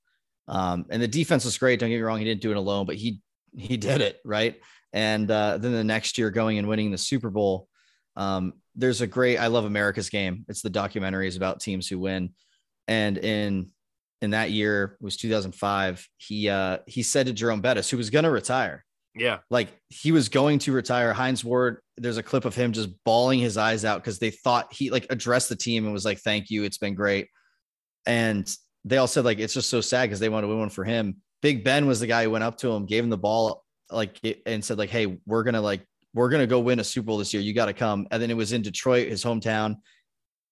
Um, and the defense was great. Don't get me wrong. He didn't do it alone, but he, he did it. Right. And uh, then the next year going and winning the Super Bowl. Um, there's a great, I love America's game. It's the documentaries about teams who win. And in in that year was 2005 he uh he said to jerome bettis who was going to retire. Yeah. Like he was going to retire. Hines ward there's a clip of him just bawling his eyes out because they thought he like addressed the team and was like thank you it's been great. And they all said like it's just so sad because they want to win one for him. Big ben was the guy who went up to him gave him the ball like and said like hey we're gonna like we're gonna go win a super bowl this year you got to come and then it was in detroit his hometown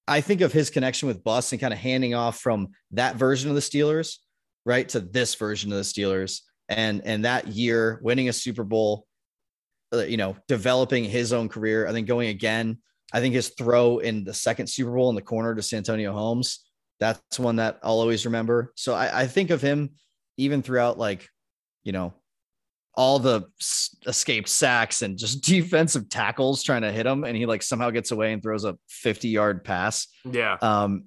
I think of his connection with and kind of handing off from that version of the Steelers, right, to this version of the Steelers, and and that year winning a Super Bowl, uh, you know, developing his own career. I think going again. I think his throw in the second Super Bowl in the corner to Santonio Holmes. That's one that I'll always remember. So I, I think of him even throughout like, you know, all the escaped sacks and just defensive tackles trying to hit him and he like somehow gets away and throws a 50 yard pass. Yeah. Um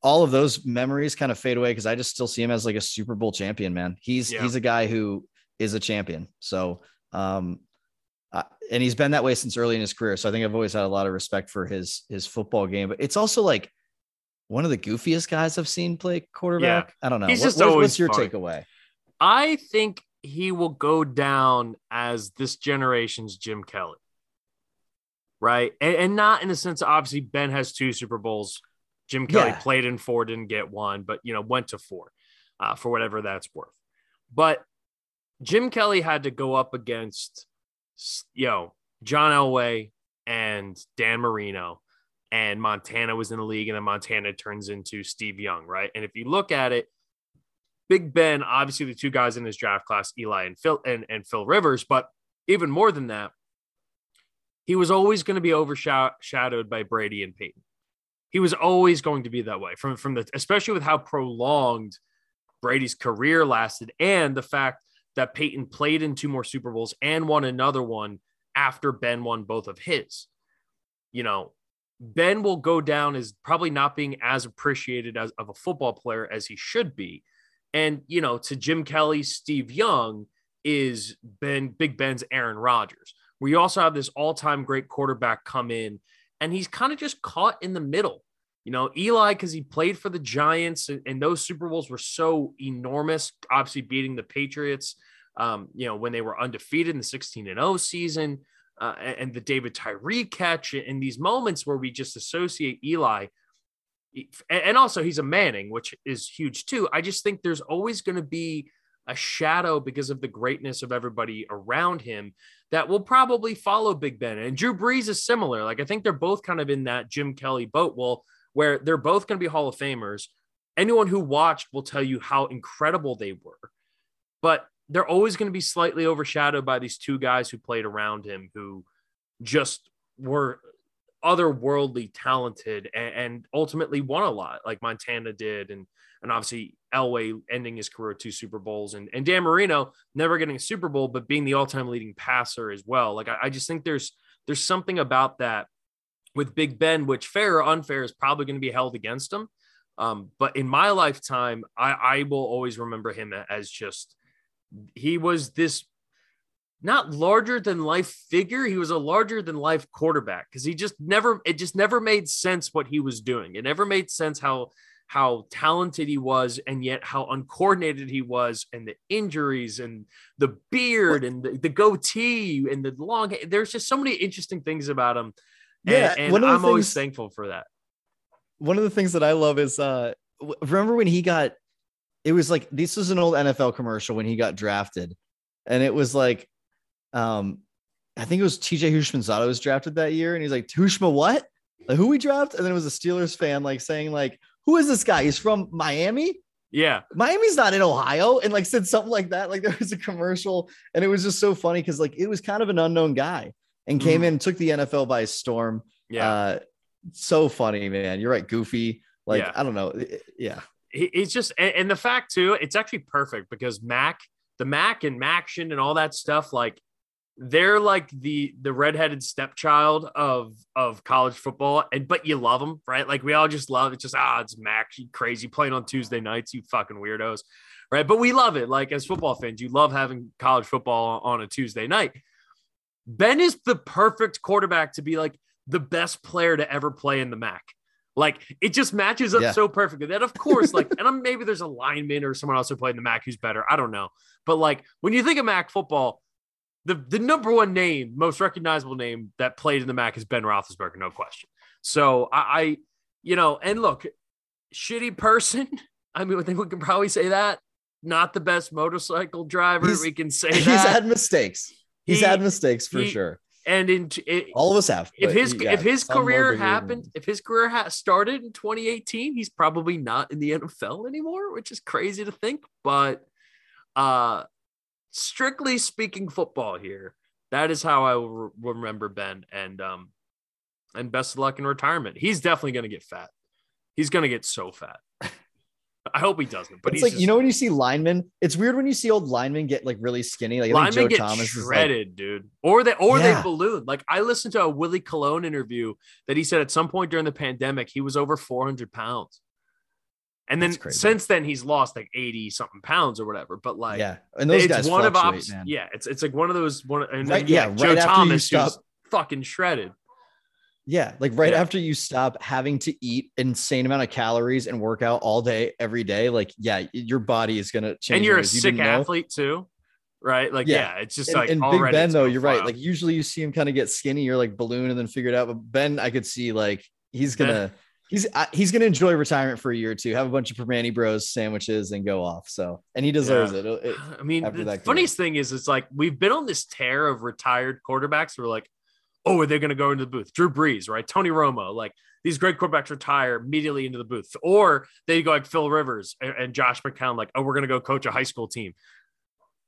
all of those memories kind of fade away because i just still see him as like a super bowl champion man. He's yeah. he's a guy who is a champion. So um uh, and he's been that way since early in his career. So i think i've always had a lot of respect for his his football game. But it's also like one of the goofiest guys i've seen play quarterback. Yeah. i don't know. He's what, just what, always what's your fun. takeaway? I think he will go down as this generation's Jim Kelly. Right. And, and not in the sense, obviously, Ben has two Super Bowls. Jim Kelly yeah. played in four, didn't get one, but, you know, went to four uh, for whatever that's worth. But Jim Kelly had to go up against, you know, John Elway and Dan Marino, and Montana was in the league, and then Montana turns into Steve Young, right? And if you look at it, Big Ben, obviously the two guys in his draft class, Eli and Phil and, and Phil Rivers, but even more than that, he was always going to be overshadowed by Brady and Peyton. He was always going to be that way from from the especially with how prolonged Brady's career lasted and the fact that Peyton played in two more Super Bowls and won another one after Ben won both of his. You know, Ben will go down as probably not being as appreciated as of a football player as he should be. And, you know, to Jim Kelly, Steve Young is Ben, Big Ben's Aaron Rodgers. We also have this all time great quarterback come in, and he's kind of just caught in the middle. You know, Eli, because he played for the Giants, and, and, those Super Bowls were so enormous, obviously beating the Patriots, um, you know, when they were undefeated in the 16 and 0 season, uh, and the David Tyree catch, and these moments where we just associate Eli and also he's a Manning, which is huge too. I just think there's always going to be a shadow because of the greatness of everybody around him that will probably follow Big Ben. And Drew Brees is similar. Like I think they're both kind of in that Jim Kelly boat. Well, where they're both going to be Hall of Famers. Anyone who watched will tell you how incredible they were, but they're always going to be slightly overshadowed by these two guys who played around him who just were otherworldly talented and, and, ultimately won a lot, like Montana did, and and obviously Elway ending his career two Super Bowls, and and Dan Marino never getting a Super Bowl, but being the all time leading passer as well. Like I, I just think there's there's something about that with Big Ben, which fair or unfair is probably going to be held against him. Um, but in my lifetime, I, I will always remember him as just he was this not larger than life figure. He was a larger than life quarterback because he just never, it just never made sense what he was doing. It never made sense how, how talented he was and yet how uncoordinated he was and the injuries and the beard and the, the goatee and the long there's just so many interesting things about him yeah and, and i'm things, always thankful for that one of the things that i love is uh remember when he got it was like this was an old nfl commercial when he got drafted and it was like um, I think it was TJ Houshmandzadeh was drafted that year, and he's like, Hushma, what? Like, who we draft? And then it was a Steelers fan like saying, like, who is this guy? He's from Miami. Yeah. Miami's not in Ohio. And like said something like that. Like there was a commercial and it was just so funny because like it was kind of an unknown guy and came mm. in and took the NFL by storm. Yeah. Uh, so funny, man. You're right. Goofy. Like, yeah. I don't know. Yeah. It's just, and the fact too, it's actually perfect because Mac, the Mac and MACtion and all that stuff, like they're like the the redheaded stepchild of of college football and but you love them right? Like we all just love it just ah it's max you crazy playing on tuesday nights you fucking weirdos right? But we love it. Like as football fans you love having college football on a tuesday night. Ben is the perfect quarterback to be like the best player to ever play in the mac. Like it just matches up yeah. so perfectly. That of course like and I'm, maybe there's a lineman or someone else who played in the mac who's better. I don't know. But like when you think of mac football the, the number one name, most recognizable name that played in the MAC is Ben Roethlisberger, no question. So I, I you know, and look, shitty person. I mean, I think we can probably say that. Not the best motorcycle driver. He's, we can say he's that. had mistakes. He's he, had mistakes for he, sure. And in it, all of us have. If his if his career happened, if his career ha- started in 2018, he's probably not in the NFL anymore, which is crazy to think. But uh, strictly speaking football here, that is how I will remember Ben. And um, and best of luck in retirement. He's definitely going to get fat. He's going to get so fat. I hope he doesn't. But it's like just, you know when you see linemen, it's weird when you see old linemen get like really skinny. Like linemen get Thomas shredded, like, dude, or they or yeah. they balloon. Like I listened to a Willie Colon interview that he said at some point during the pandemic he was over 400 pounds. And then since then he's lost like 80 something pounds or whatever. But like yeah, and those guys one of ops, man. yeah, it's it's like one of those one and right, yeah, yeah, Joe right Thomas stop, fucking shredded. Yeah, like right yeah. after you stop having to eat insane amount of calories and work out all day every day, like yeah, your body is gonna change. And you're a sick you athlete too, right? Like yeah, yeah it's just and, like and Big Ben though, you're right. Like usually you see him kind of get skinny or like balloon and then figure it out, but Ben, I could see like he's gonna. He's uh, he's gonna enjoy retirement for a year or two, have a bunch of Primanti Bros sandwiches, and go off. So, and he deserves yeah. it. it. I mean, the funniest thing is, it's like we've been on this tear of retired quarterbacks. We're like, oh, are they going to go into the booth? Drew Brees, right? Tony Romo, like these great quarterbacks retire immediately into the booth, or they go like Phil Rivers and, and Josh McCown, like, oh, we're going to go coach a high school team.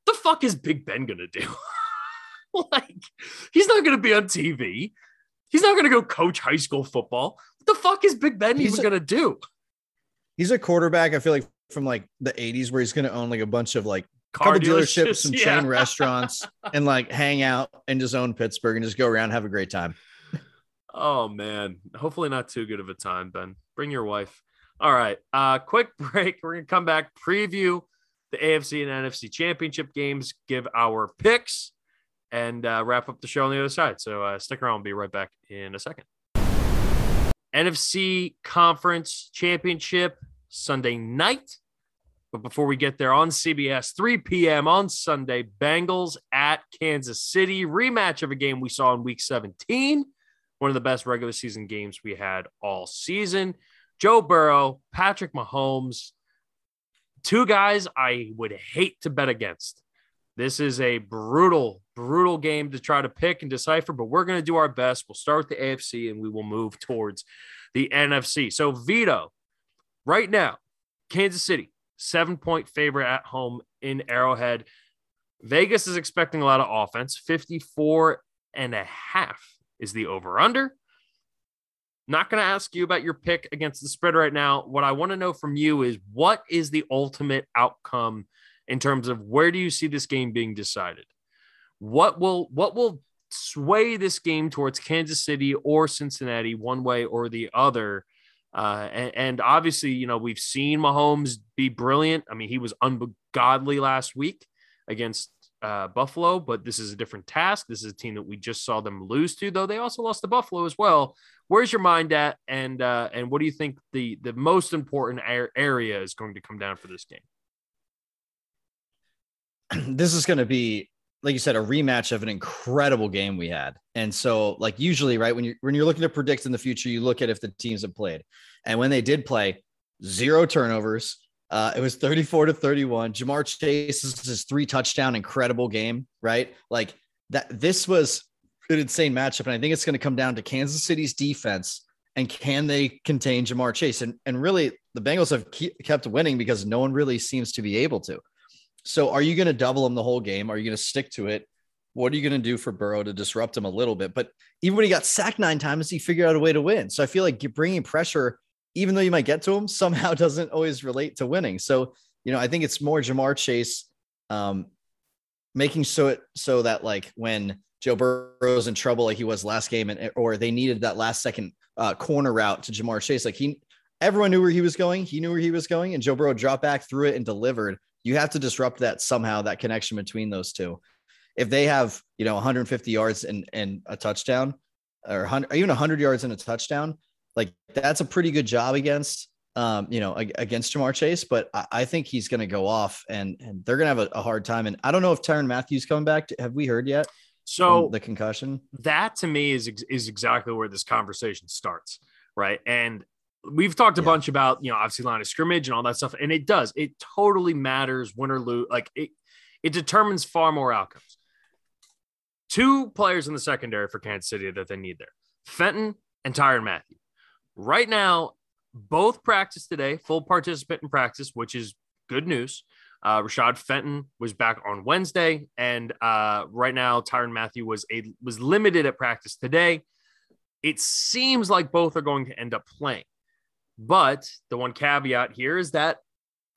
The fuck is Big Ben going to do? like, he's not going to be on TV. He's not going to go coach high school football. What the fuck is Big Ben he's even going to do? He's a quarterback. I feel like from like the 80s where he's to own like a bunch of like Car couple dealerships, dealerships some yeah. chain restaurants, and like hang out and just own Pittsburgh and just go around have a great time. Oh man, hopefully not too good of a time, Ben. Bring your wife. All right, uh, quick break. We're gonna come back, preview the AFC and NFC championship games, give our picks, and uh, wrap up the show on the other side. So uh, stick around. We'll be right back in a second. NFC Conference Championship Sunday night. But before we get there on CBS, 3 p.m. on Sunday, Bengals at Kansas City, rematch of a game we saw in week 17, one of the best regular season games we had all season. Joe Burrow, Patrick Mahomes, two guys I would hate to bet against. This is a brutal, brutal game to try to pick and decipher, but we're going to do our best. We'll start with the AFC and we will move towards the NFC. So, Vido, right now, Kansas City, seven point favorite at home in Arrowhead. Vegas is expecting a lot of offense. 54 and a half is the over under. Not going to ask you about your pick against the spread right now. What I want to know from you is what is the ultimate outcome in terms of where do you see this game being decided? What will what will sway this game towards Kansas City or Cincinnati one way or the other uh, and, and, obviously, you know, we've seen Mahomes be brilliant. I mean, he was ungodly last week against uh, Buffalo, but this is a different task. This is a team that we just saw them lose to, though they also lost to Buffalo as well. Where's your mind at, and uh, and what do you think the the most important area is going to come down for this game? This is going to be like you said, a rematch of an incredible game we had. And so, like usually, right when you when you're looking to predict in the future, you look at if the teams have played, and when they did play, zero turnovers. Uh, it was 34 to 31. Ja'Marr Chase is his three touchdown incredible game, right? Like that. This was an insane matchup, and I think it's going to come down to Kansas City's defense and can they contain Ja'Marr Chase? And and really, the Bengals have kept winning because no one really seems to be able to. So are you going to double him the whole game? Are you going to stick to it? What are you going to do for Burrow to disrupt him a little bit? But even when he got sacked nine times, he figured out a way to win. So I feel like bringing pressure, even though you might get to him, somehow doesn't always relate to winning. So you know, I think it's more Ja'Marr Chase um, making so it so that like when Joe Burrow's in trouble, like he was last game, and or they needed that last second uh, corner route to Ja'Marr Chase, like he everyone knew where he was going. He knew where he was going, and Joe Burrow dropped back, threw it, and delivered you have to disrupt that somehow, that connection between those two. If they have, you know, 150 yards and, and a touchdown or even 100 yards and a touchdown, like that's a pretty good job against, um, you know, against Ja'Marr Chase. But I, I think he's going to go off and, and they're going to have a, a, hard time. And I don't know if Tyrann Mathieu's coming back. Have we heard yet? So the concussion that to me is is exactly where this conversation starts, right? And we've talked a yeah. bunch about you know obviously line of scrimmage and all that stuff and it does it totally matters win or lose like it it determines far more outcomes two players in the secondary for kansas city that they need there fenton and Tyrann Mathieu right now both practice today full participant in practice which is good news uh, Rashad Fenton was back on Wednesday, and uh, right now Tyrann Mathieu was a was limited at practice today. It seems like both are going to end up playing. But the one caveat here is that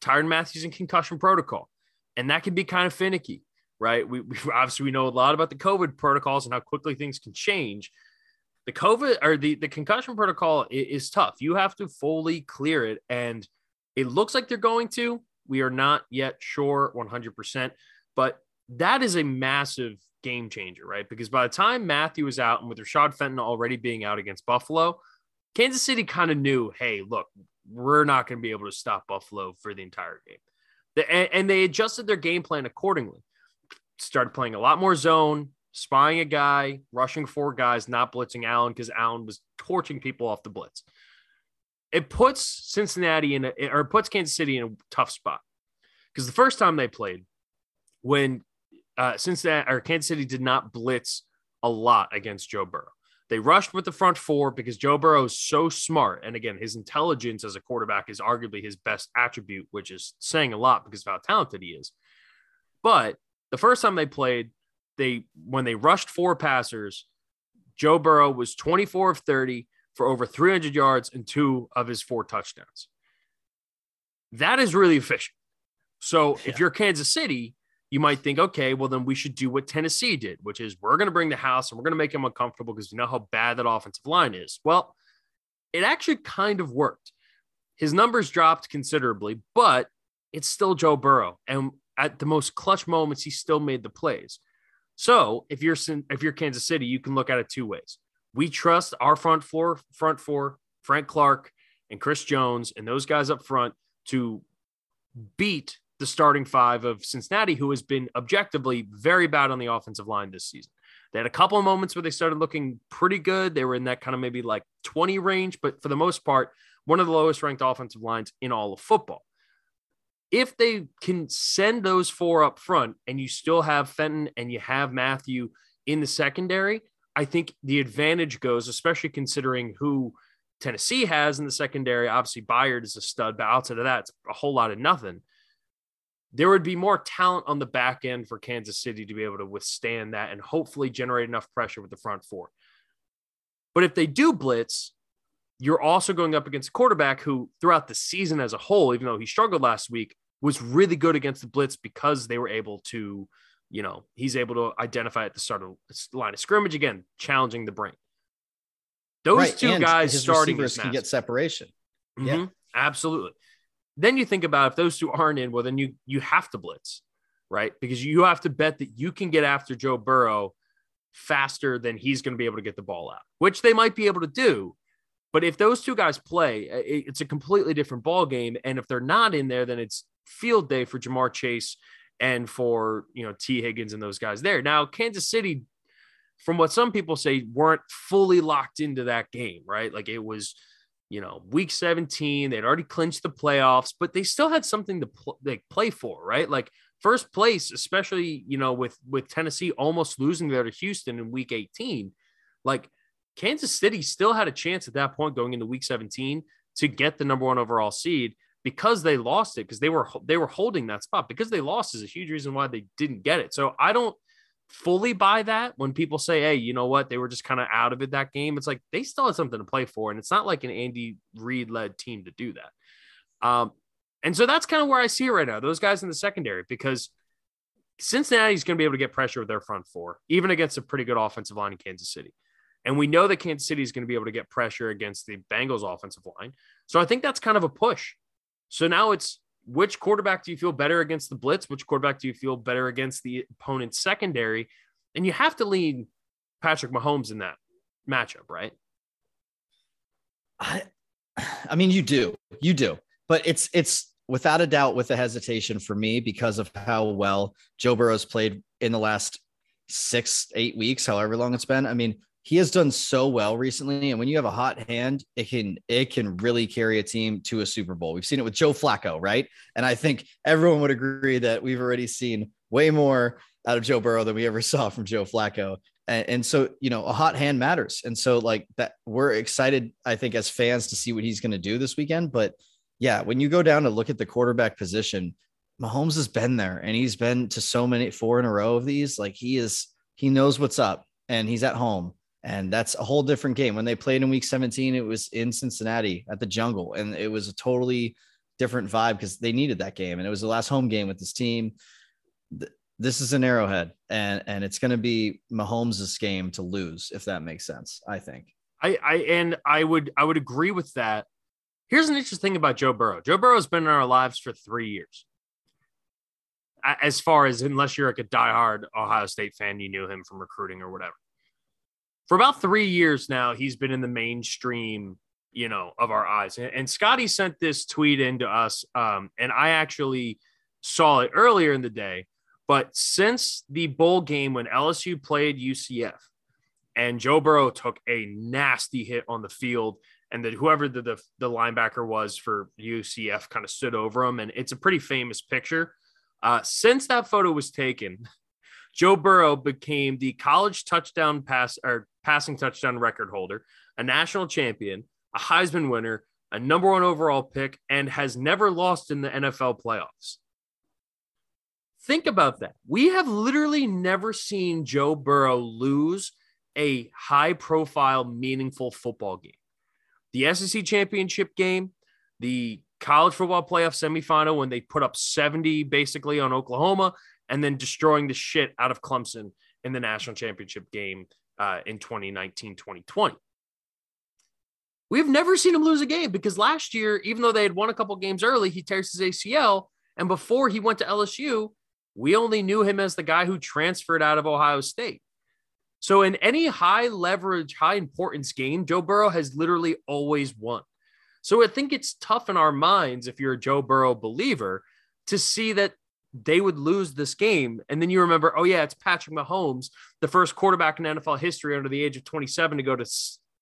Tyrann Mathieu's in concussion protocol, and that can be kind of finicky, right? We, we obviously we know a lot about the COVID protocols and how quickly things can change. The COVID or the, the concussion protocol is, is tough. You have to fully clear it, and it looks like they're going to. We are not yet sure 100%, but that is a massive game changer, right? Because by the time Mathieu is out and with Rashad Fenton already being out against Buffalo, Kansas City kind of knew, hey, look, we're not going to be able to stop Buffalo for the entire game. And they adjusted their game plan accordingly. Started playing a lot more zone, spying a guy, rushing four guys, not blitzing Allen because Allen was torching people off the blitz. it puts Cincinnati in a, or puts Kansas City in a tough spot because the first time they played, when uh, Cincinnati or Kansas City did not blitz a lot against Joe Burrow. They rushed with the front four because Joe Burrow is so smart. And again, his intelligence as a quarterback is arguably his best attribute, which is saying a lot because of how talented he is. But the first time they played, they when they rushed four passers, Joe Burrow was 24 of 30 for over 300 yards and two of his four touchdowns. That is really efficient. So yeah. if you're Kansas City, you might think, okay, well, then we should do what Tennessee did, which is we're going to bring the house and we're going to make him uncomfortable because you know how bad that offensive line is. Well, it actually kind of worked. His numbers dropped considerably, but it's still Joe Burrow. And at the most clutch moments, he still made the plays. So if you're if you're Kansas City, you can look at it two ways. We trust our front four, front four, Frank Clark and Chris Jones, and those guys up front to beat the starting five of Cincinnati, who has been objectively very bad on the offensive line this season. They had a couple of moments where they started looking pretty good. They were in that kind of maybe like 20 range, but for the most part, one of the lowest ranked offensive lines in all of football. If they can send those four up front and you still have Fenton and you have Mathieu in the secondary, I think the advantage goes, especially considering who Tennessee has in the secondary. Obviously, Byard is a stud, but outside of that, it's a whole lot of nothing there would be more talent on the back end for Kansas City to be able to withstand that and hopefully generate enough pressure with the front four. But if they do blitz, you're also going up against a quarterback who, throughout the season as a whole, even though he struggled last week, was really good against the blitz because they were able to, you know, he's able to identify at the start of the line of scrimmage again, challenging the brain. Those right. two guys starting can get separation. Mm-hmm. Yeah, absolutely. Then you think about if those two aren't in, well, then you you have to blitz, right? Because you have to bet that you can get after Joe Burrow faster than he's going to be able to get the ball out, which they might be able to do. But if those two guys play, it's a completely different ball game. And if they're not in there, then it's field day for Ja'Marr Chase and for you know Tee Higgins and those guys there. Now, Kansas City, from what some people say, weren't fully locked into that game, right? Like it was you know, week 17, they'd already clinched the playoffs, but they still had something to pl- like play for, right? Like first place, especially, you know, with with Tennessee almost losing there to Houston in week 18, like Kansas City still had a chance at that point going into week 17 to get the number 1 overall seed because they lost it because they were they were holding that spot because they lost is a huge reason why they didn't get it. So I don't fully buy that when people say, hey, you know what, they were just kind of out of it that game. It's like they still had something to play for. And it's not like an Andy Reid led team to do that. Um, and so that's kind of where I see it right now. Those guys in the secondary, because Cincinnati's going to be able to get pressure with their front four, even against a pretty good offensive line in Kansas City. And we know that Kansas City is going to be able to get pressure against the Bengals offensive line. So I think that's kind of a push. So now it's which quarterback do you feel better against the blitz? Which quarterback do you feel better against the opponent's secondary? And you have to lean Patrick Mahomes in that matchup, right? I, I mean, you do, you do, but it's it's without a doubt with a hesitation for me because of how well Joe Burrow's played in the last six, eight weeks, however long it's been. I mean, he has done so well recently and when you have a hot hand it can it can really carry a team to a super bowl. We've seen it with joe flacco right? And i think everyone would agree that we've already seen way more out of joe burrow than we ever saw from joe flacco. And, and so you know a hot hand matters. And so like that we're excited i think as fans to see what he's going to do this weekend. But yeah when you go down to look at the quarterback position Mahomes has been there and he's been to so many four in a row of these. Like he is he knows what's up and he's at home and that's a whole different game. When they played in week 17, it was in Cincinnati at the jungle, and it was a totally different vibe because they needed that game. And it was the last home game with this team. This is an arrowhead, and and it's going to be Mahomes' game to lose, if that makes sense. I think. I, I and I would I would agree with that. Here's an interesting thing about Joe Burrow. Joe Burrow's been in our lives for three years. As far as unless you're like a diehard Ohio State fan, you knew him from recruiting or whatever for about three years now, he's been in the mainstream, you know, of our eyes. And, and Scotty sent this tweet into us, um, and I actually saw it earlier in the day. But since the bowl game when LSU played UCF, and Joe Burrow took a nasty hit on the field, and that whoever the, the, the linebacker was for UCF kind of stood over him. And it's a pretty famous picture. Uh, since that photo was taken, Joe Burrow became the college touchdown pass or passing touchdown record holder, a national champion, a Heisman winner, a number one overall pick, and has never lost in the NFL playoffs. Think about that. We have literally never seen Joe Burrow lose a high profile, meaningful football game. The SEC championship game, the college football playoff semifinal when they put up 70 basically on Oklahoma, and then destroying the shit out of Clemson in the national championship game uh, in 2019 2020. We've never seen him lose a game because last year, even though they had won a couple games early, he tears his ACL. And before he went to LSU, we only knew him as the guy who transferred out of Ohio State. So in any high leverage, high importance game, Joe Burrow has literally always won. So I think it's tough in our minds if you're a Joe Burrow believer to see that they would lose this game. And then you remember, oh, yeah, it's Patrick Mahomes, the first quarterback in NFL history under the age of 27 to go to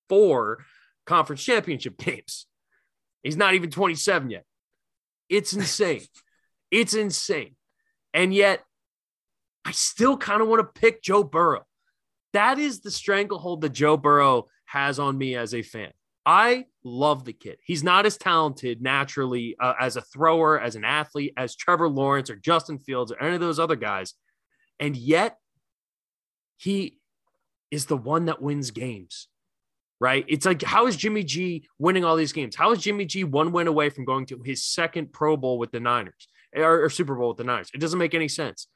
four conference championship games. He's not even 27 yet. It's insane. it's insane. And yet, I still kind of want to pick Joe Burrow. That is the stranglehold that Joe Burrow has on me as a fan. I love the kid. He's not as talented naturally uh, as a thrower, as an athlete, as Trevor Lawrence or Justin Fields or any of those other guys. And yet, he is the one that wins games, right? It's like, how is Jimmy G winning all these games? How is Jimmy G one win away from going to his second Pro Bowl with the Niners or, or Super Bowl with the Niners? It doesn't make any sense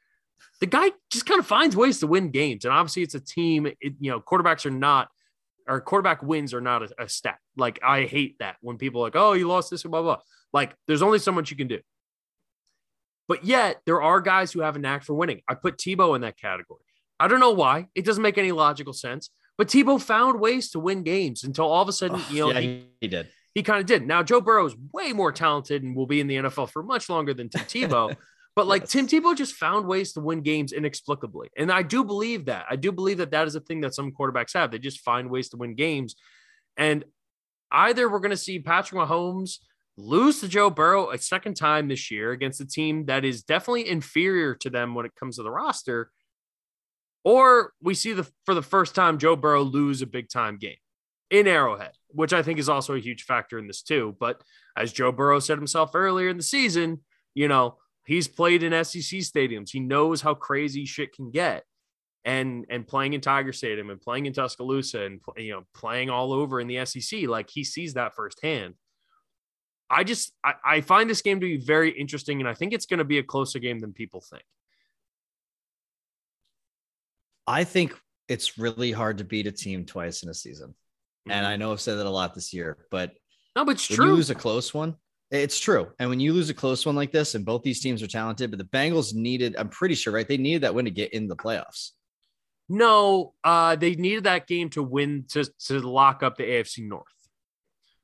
the guy just kind of finds ways to win games. And obviously, it's a team. It, you know, quarterbacks are not, or quarterback wins are not a, a, stat. Like, I hate that when people are like, oh, you lost this, and blah, blah. Like, there's only so much you can do. But yet, there are guys who have a knack for winning. I put Tebow in that category. I don't know why. It doesn't make any logical sense. But Tebow found ways to win games until all of a sudden, oh, you know, yeah, he, he did. He kind of did. Now, Joe Burrow is way more talented and will be in the NFL for much longer than Tim Tebow. But like yes. Tim Tebow just found ways to win games inexplicably. And I do believe that. I do believe that that is a thing that some quarterbacks have. They just find ways to win games. And either we're going to see Patrick Mahomes lose to Joe Burrow a second time this year against a team that is definitely inferior to them when it comes to the roster, or we see the for the first time Joe Burrow lose a big time game in Arrowhead, which I think is also a huge factor in this too. But as Joe Burrow said himself earlier in the season, you know, He's played in SEC stadiums. He knows how crazy shit can get. And and playing in Tiger Stadium and playing in Tuscaloosa and you know playing all over in the SEC, like he sees that firsthand. I just I, I find this game to be very interesting, and I think it's going to be a closer game than people think. I think it's really hard to beat a team twice in a season. Mm-hmm. And I know I've said that a lot this year, but no, but it's true. You lose a close one. It's true. And when you lose a close one like this, and both these teams are talented, but the Bengals needed, I'm pretty sure, right? They needed that win to get in the playoffs. No, uh, they needed that game to win to, to lock up the AFC North.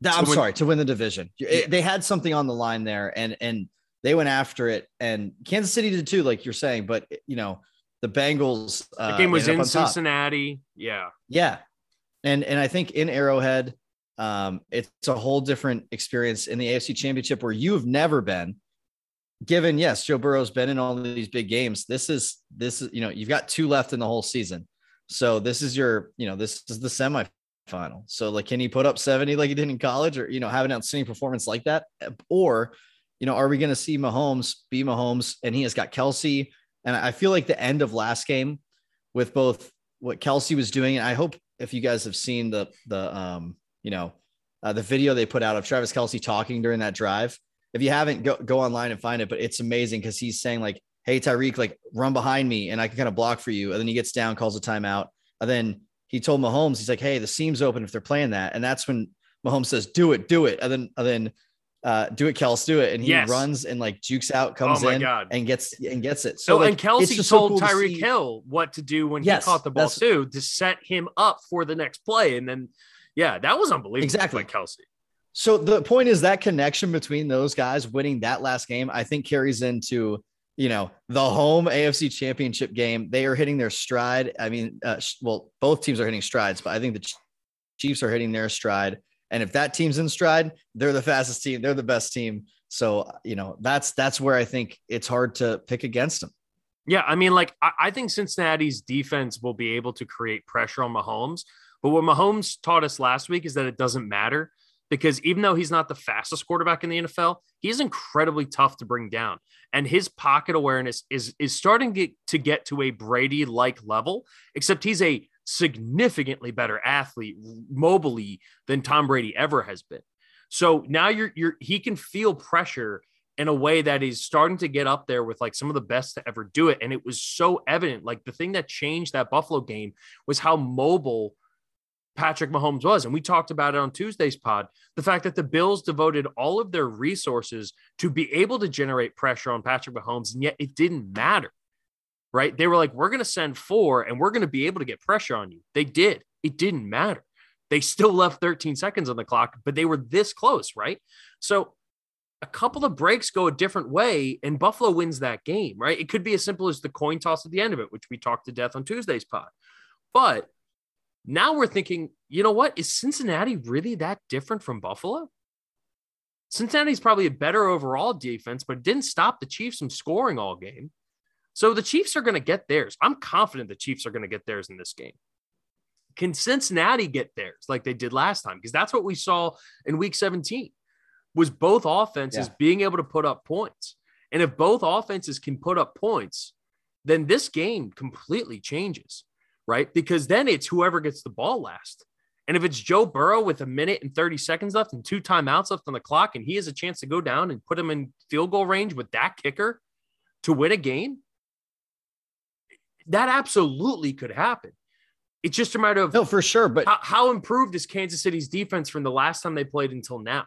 I'm so when, sorry, to win the division. Yeah. They had something on the line there and and they went after it. And Kansas City did too, like you're saying, but you know, the Bengals uh, the game was in Cincinnati. Top. Yeah. Yeah. And and I think in Arrowhead, um, it's a whole different experience in the AFC Championship where you've never been. Given yes, Joe Burrow's been in all of these big games. This is this is you know you've got two left in the whole season, so this is your you know this is the semifinal. So like, can he put up seventy like he did in college, or you know have an outstanding performance like that, or you know are we going to see Mahomes be Mahomes and he has got Kelce, and I feel like the end of last game with both what Kelce was doing, and I hope if you guys have seen the the um you know, uh, the video they put out of Travis Kelce talking during that drive. If you haven't, go go online and find it. But it's amazing because he's saying like, "Hey Tyreek, like run behind me, and I can kind of block for you." And then he gets down, calls a timeout, and then he told Mahomes, he's like, "Hey, the seam's open if they're playing that." And that's when Mahomes says, "Do it, do it," and then and then uh, do it, Kels, do it. And he yes. runs and like jukes out, comes oh in God. and gets and gets it. So, like, and Kelce told so cool Tyreek Hill what to do when yes, he caught the ball too, to set him up for the next play. And then yeah, that was unbelievable. Exactly, Kelce. So the point is that connection between those guys winning that last game, I think carries into you know the home AFC Championship game. They are hitting their stride. I mean, uh, well, both teams are hitting strides, but I think the Chiefs are hitting their stride. And if that team's in stride, they're the fastest team. They're the best team. So, you know, that's that's where I think it's hard to pick against them. Yeah, I mean, like I, I think Cincinnati's defense will be able to create pressure on Mahomes. But what Mahomes taught us last week is that it doesn't matter because even though he's not the fastest quarterback in the NFL, he's incredibly tough to bring down. And his pocket awareness is is starting to get to, get to a Brady like level, except he's a significantly better athlete mobily than Tom Brady ever has been. So now you're you're he can feel pressure in a way that is starting to get up there with like some of the best to ever do it. And it was so evident. Like the thing that changed that Buffalo game was how mobile Patrick Mahomes was. And we talked about it on Tuesday's pod the fact that the Bills devoted all of their resources to be able to generate pressure on Patrick Mahomes, and yet it didn't matter, right? They were like, we're going to send four and we're going to be able to get pressure on you. They did. It didn't matter. They still left 13 seconds on the clock, but they were this close, right? So a couple of breaks go a different way and Buffalo wins that game, right? It could be as simple as the coin toss at the end of it, which we talked to death on Tuesday's pod. But now we're thinking, you know what? Is Cincinnati really that different from Buffalo? Cincinnati's probably a better overall defense, but it didn't stop the Chiefs from scoring all game. So the Chiefs are going to get theirs. I'm confident the Chiefs are going to get theirs in this game. Can Cincinnati get theirs like they did last time? Because that's what we saw in week 17 was both offenses yeah. being able to put up points. And if both offenses can put up points, then this game completely changes right? Because then it's whoever gets the ball last. And if it's Joe Burrow with a minute and 30 seconds left and two timeouts left on the clock, and he has a chance to go down and put him in field goal range with that kicker to win a game, that absolutely could happen. It's just a matter of no, for sure. But how, how improved is Kansas City's defense from the last time they played until now?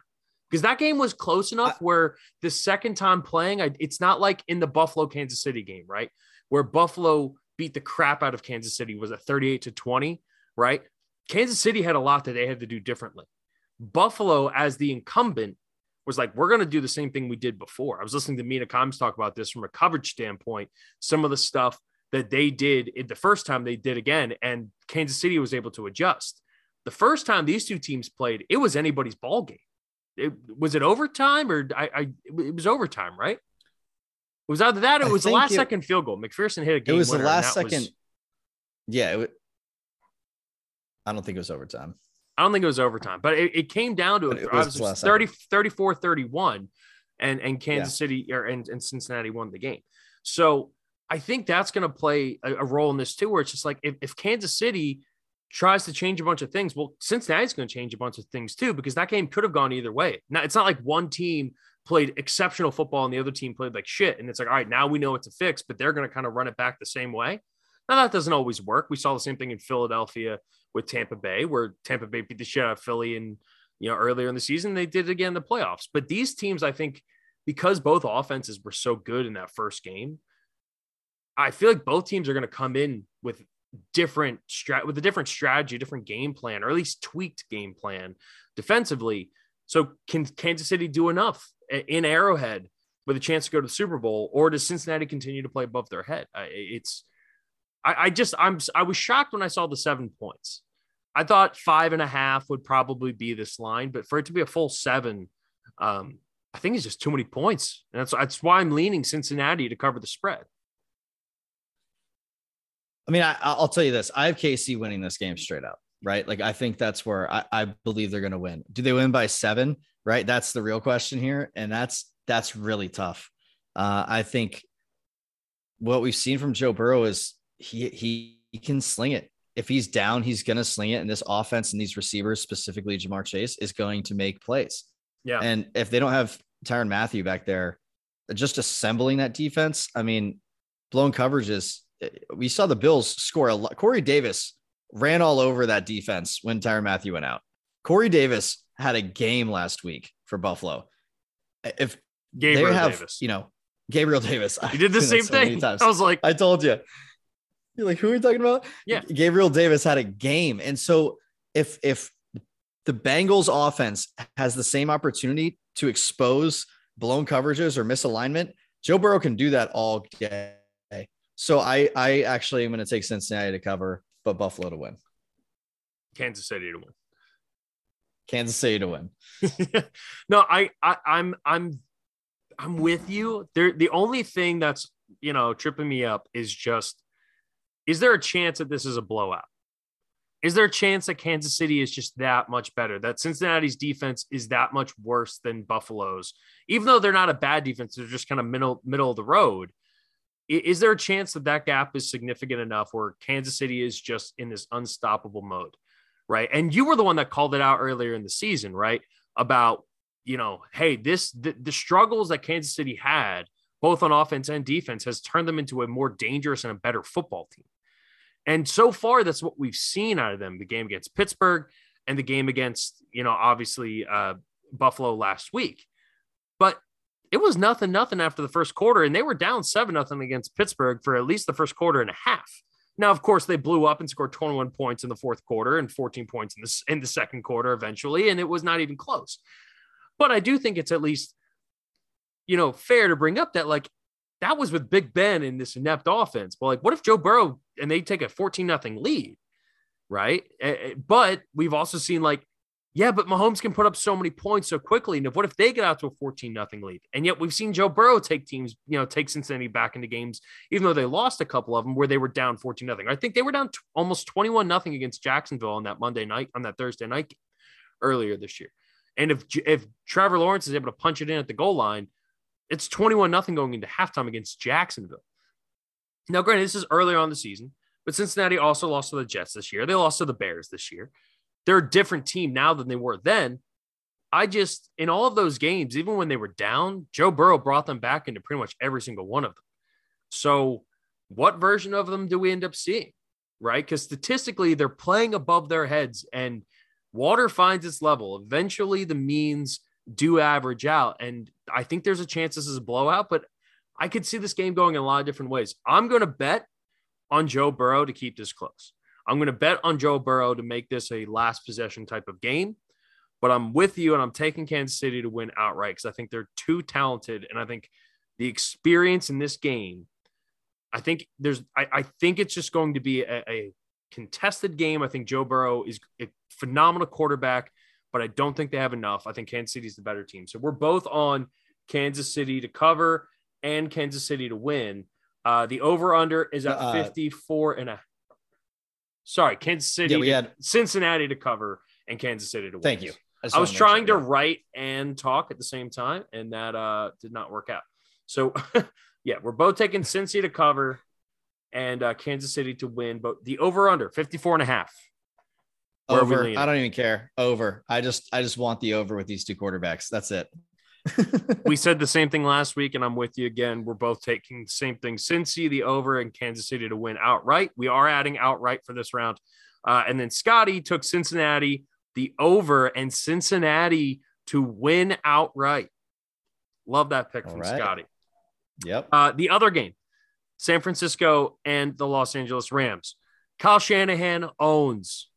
Because that game was close enough where the second time playing, it's not like in the Buffalo Kansas City game, right? Where Buffalo beat the crap out of Kansas City was at 38 to 20, right? Kansas City had a lot that they had to do differently. Buffalo, as the incumbent, was like, we're going to do the same thing we did before. I was listening to Mina Kimes talk about this from a coverage standpoint, some of the stuff that they did the first time they did again, and Kansas City was able to adjust. The first time these two teams played, it was anybody's ball game. It, was it overtime or I, I it was overtime, right? It was either that or it was the last it, second field goal. McPherson hit a game. It was the last second. Was, yeah. It, I don't think it was overtime. I don't think it was overtime, but it, it came down to it, was, was 30, 34 31 and, and Kansas yeah. City or and, and Cincinnati won the game. So I think that's going to play a, a, role in this too, where it's just like if, if Kansas City tries to change a bunch of things, well, Cincinnati's going to change a bunch of things too, because that game could have gone either way. Now, it's not like one team played exceptional football and the other team played like shit. And it's like, all right, now we know it's a fix, but they're going to kind of run it back the same way. Now that doesn't always work. We saw the same thing in Philadelphia with Tampa Bay, where Tampa Bay beat the shit out of Philly and you know earlier in the season. They did it again in the playoffs. But these teams, I think, because both offenses were so good in that first game, I feel like both teams are going to come in with different strat with a different strategy, different game plan, or at least tweaked game plan defensively. So can Kansas City do enough in Arrowhead with a chance to go to the Super Bowl, or does Cincinnati continue to play above their head? It's I, I just I'm I was shocked when I saw the seven points. I thought five and a half would probably be this line, but for it to be a full seven, um, I think it's just too many points. And that's that's why I'm leaning Cincinnati to cover the spread. I mean, I, will tell you this: I have KC winning this game straight up, right? Like I think that's where I, I believe they're going to win. Do they win by seven? Right? That's the real question here, and that's that's really tough. Uh, I think what we've seen from Joe Burrow is he he, he can sling it. If he's down, he's going to sling it, and this offense and these receivers, specifically Ja'Marr Chase, is going to make plays. Yeah, and if they don't have Tyrann Mathieu back there, just assembling that defense, I mean, blown coverages. We saw the Bills score a lot. Corey Davis ran all over that defense when Tyrann Mathieu went out. Corey Davis had a game last week for Buffalo. If Gabriel they have, Davis. you know, Gabriel Davis, he did the same so thing. I was like, I told you. You're like, who are you talking about? Yeah, Gabriel Davis had a game, and so if if the Bengals offense has the same opportunity to expose blown coverages or misalignment, Joe Burrow can do that all day. So I I actually am going to take Cincinnati to cover, but Buffalo to win. Kansas City to win. Kansas City to win. no, I, I I'm I'm I'm with you. There the only thing that's you know tripping me up is just is there a chance that this is a blowout? Is there a chance that Kansas City is just that much better? That Cincinnati's defense is that much worse than Buffalo's, even though they're not a bad defense, they're just kind of middle middle of the road. Is there a chance that that gap is significant enough where Kansas City is just in this unstoppable mode, right? And you were the one that called it out earlier in the season, right? About you know, hey, this the, the struggles that Kansas City had both on offense and defense has turned them into a more dangerous and a better football team. And so far, that's what we've seen out of them the game against Pittsburgh and the game against, you know, obviously uh, Buffalo last week. But it was nothing, nothing after the first quarter, and they were down seven nothing against Pittsburgh for at least the first quarter and a half. Now, of course, they blew up and scored 21 points in the fourth quarter and 14 points in the, in the second quarter eventually, and it was not even close. But I do think it's at least, you know, fair to bring up that like that was with Big Ben in this inept offense. But like, what if Joe Burrow and they take a 14 nothing lead, right? But we've also seen like, yeah, but Mahomes can put up so many points so quickly. And if, what if they get out to a 14 nothing lead? And yet we've seen Joe Burrow take teams, you know, take Cincinnati back into games, even though they lost a couple of them where they were down 14 nothing. I think they were down t- almost 21 nothing against Jacksonville on that Monday night, on that Thursday night earlier this year. And if if Trevor Lawrence is able to punch it in at the goal line, it's 21 nothing going into halftime against Jacksonville. Now, granted, this is earlier on the season, but Cincinnati also lost to the Jets this year. They lost to the Bears this year. They're a different team now than they were then. I just, in all of those games, even when they were down, Joe Burrow brought them back into pretty much every single one of them. So, what version of them do we end up seeing? Right? Because statistically, they're playing above their heads and water finds its level. Eventually, the means do average out. And I think there's a chance this is a blowout, but I could see this game going in a lot of different ways. I'm going to bet on Joe Burrow to keep this close. I'm going to bet on Joe Burrow to make this a last possession type of game. But I'm with you and I'm taking Kansas City to win outright because I think they're too talented. And I think the experience in this game, I think there's, I, I think it's just going to be a, a contested game. I think Joe Burrow is a phenomenal quarterback but I don't think they have enough. I think Kansas City is the better team. So we're both on Kansas City to cover and Kansas City to win. Uh, the over under is at uh, 54 and a sorry, Kansas City, yeah, we had Cincinnati to cover and Kansas City to win. Thank you. I, I was trying sure, to write and talk at the same time, and that uh, did not work out. So, yeah, we're both taking Cincy to cover and uh, Kansas City to win, but the over under 54 and a half. Over. I don't even care. Over. I just I just want the over with these two quarterbacks. That's it. we said the same thing last week, and I'm with you again. We're both taking the same thing. Cincy, the over, and Kansas City to win outright. We are adding outright for this round. Uh, and then Scotty took Cincinnati, the over, and Cincinnati to win outright. Love that pick All from right. Scotty. Yep. Uh, the other game, San Francisco and the Los Angeles Rams. Kyle Shanahan owns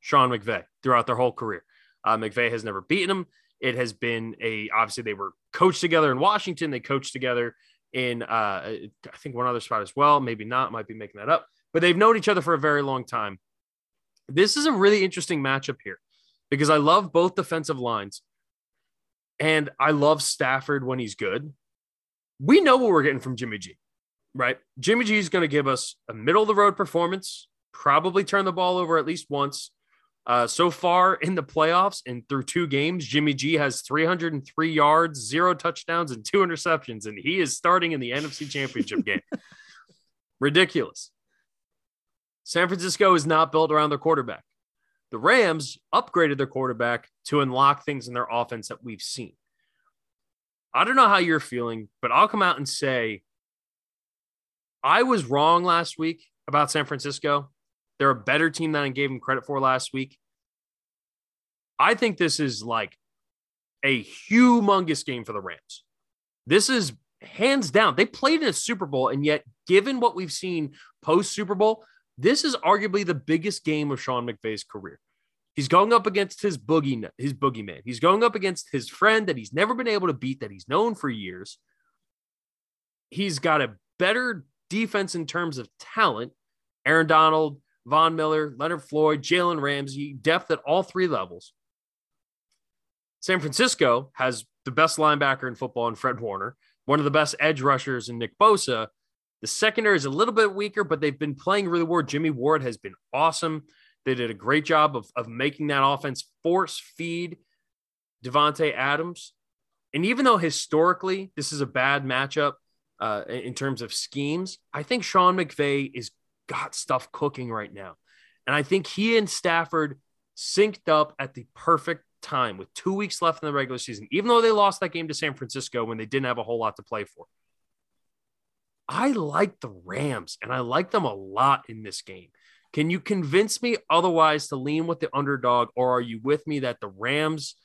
Sean McVay throughout their whole career. Uh, McVay has never beaten him. It has been a obviously they were coached together in Washington. They coached together in uh, I think one other spot as well. Maybe not. Might be making that up. But they've known each other for a very long time. This is a really interesting matchup here because I love both defensive lines, and I love Stafford when he's good. We know what we're getting from Jimmy G, right? Jimmy G is going to give us a middle of the road performance, probably turn the ball over at least once uh, so far in the playoffs and through two games, Jimmy G has 303 yards, zero touchdowns, and two interceptions, and he is starting in the NFC Championship game. Ridiculous. San Francisco is not built around their quarterback. The Rams upgraded their quarterback to unlock things in their offense that we've seen. I don't know how you're feeling, but I'll come out and say I was wrong last week about San Francisco. They're a better team than I gave them credit for last week. I think this is like a humongous game for the Rams. This is hands down. They played in a Super Bowl, and yet, given what we've seen post Super Bowl, this is arguably the biggest game of Sean McVay's career. He's going up against his boogie, his boogeyman. He's going up against his friend that he's never been able to beat, that he's known for years. He's got a better defense in terms of talent. Aaron Donald, Von Miller, Leonard Floyd, Jalen Ramsey, depth at all three levels. San Francisco has the best linebacker in football in Fred Warner, one of the best edge rushers in Nick Bosa. The secondary is a little bit weaker, but they've been playing really well. Jimmy Ward has been awesome. They did a great job of, of making that offense force feed Davante Adams. And even though historically this is a bad matchup uh, in terms of schemes, I think Sean McVay is got stuff cooking right now. And I think he and Stafford synced up at the perfect time with two weeks left in the regular season, even though they lost that game to San Francisco when they didn't have a whole lot to play for. I like the Rams and I like them a lot in this game. Can you convince me otherwise to lean with the underdog, or are you with me that the Rams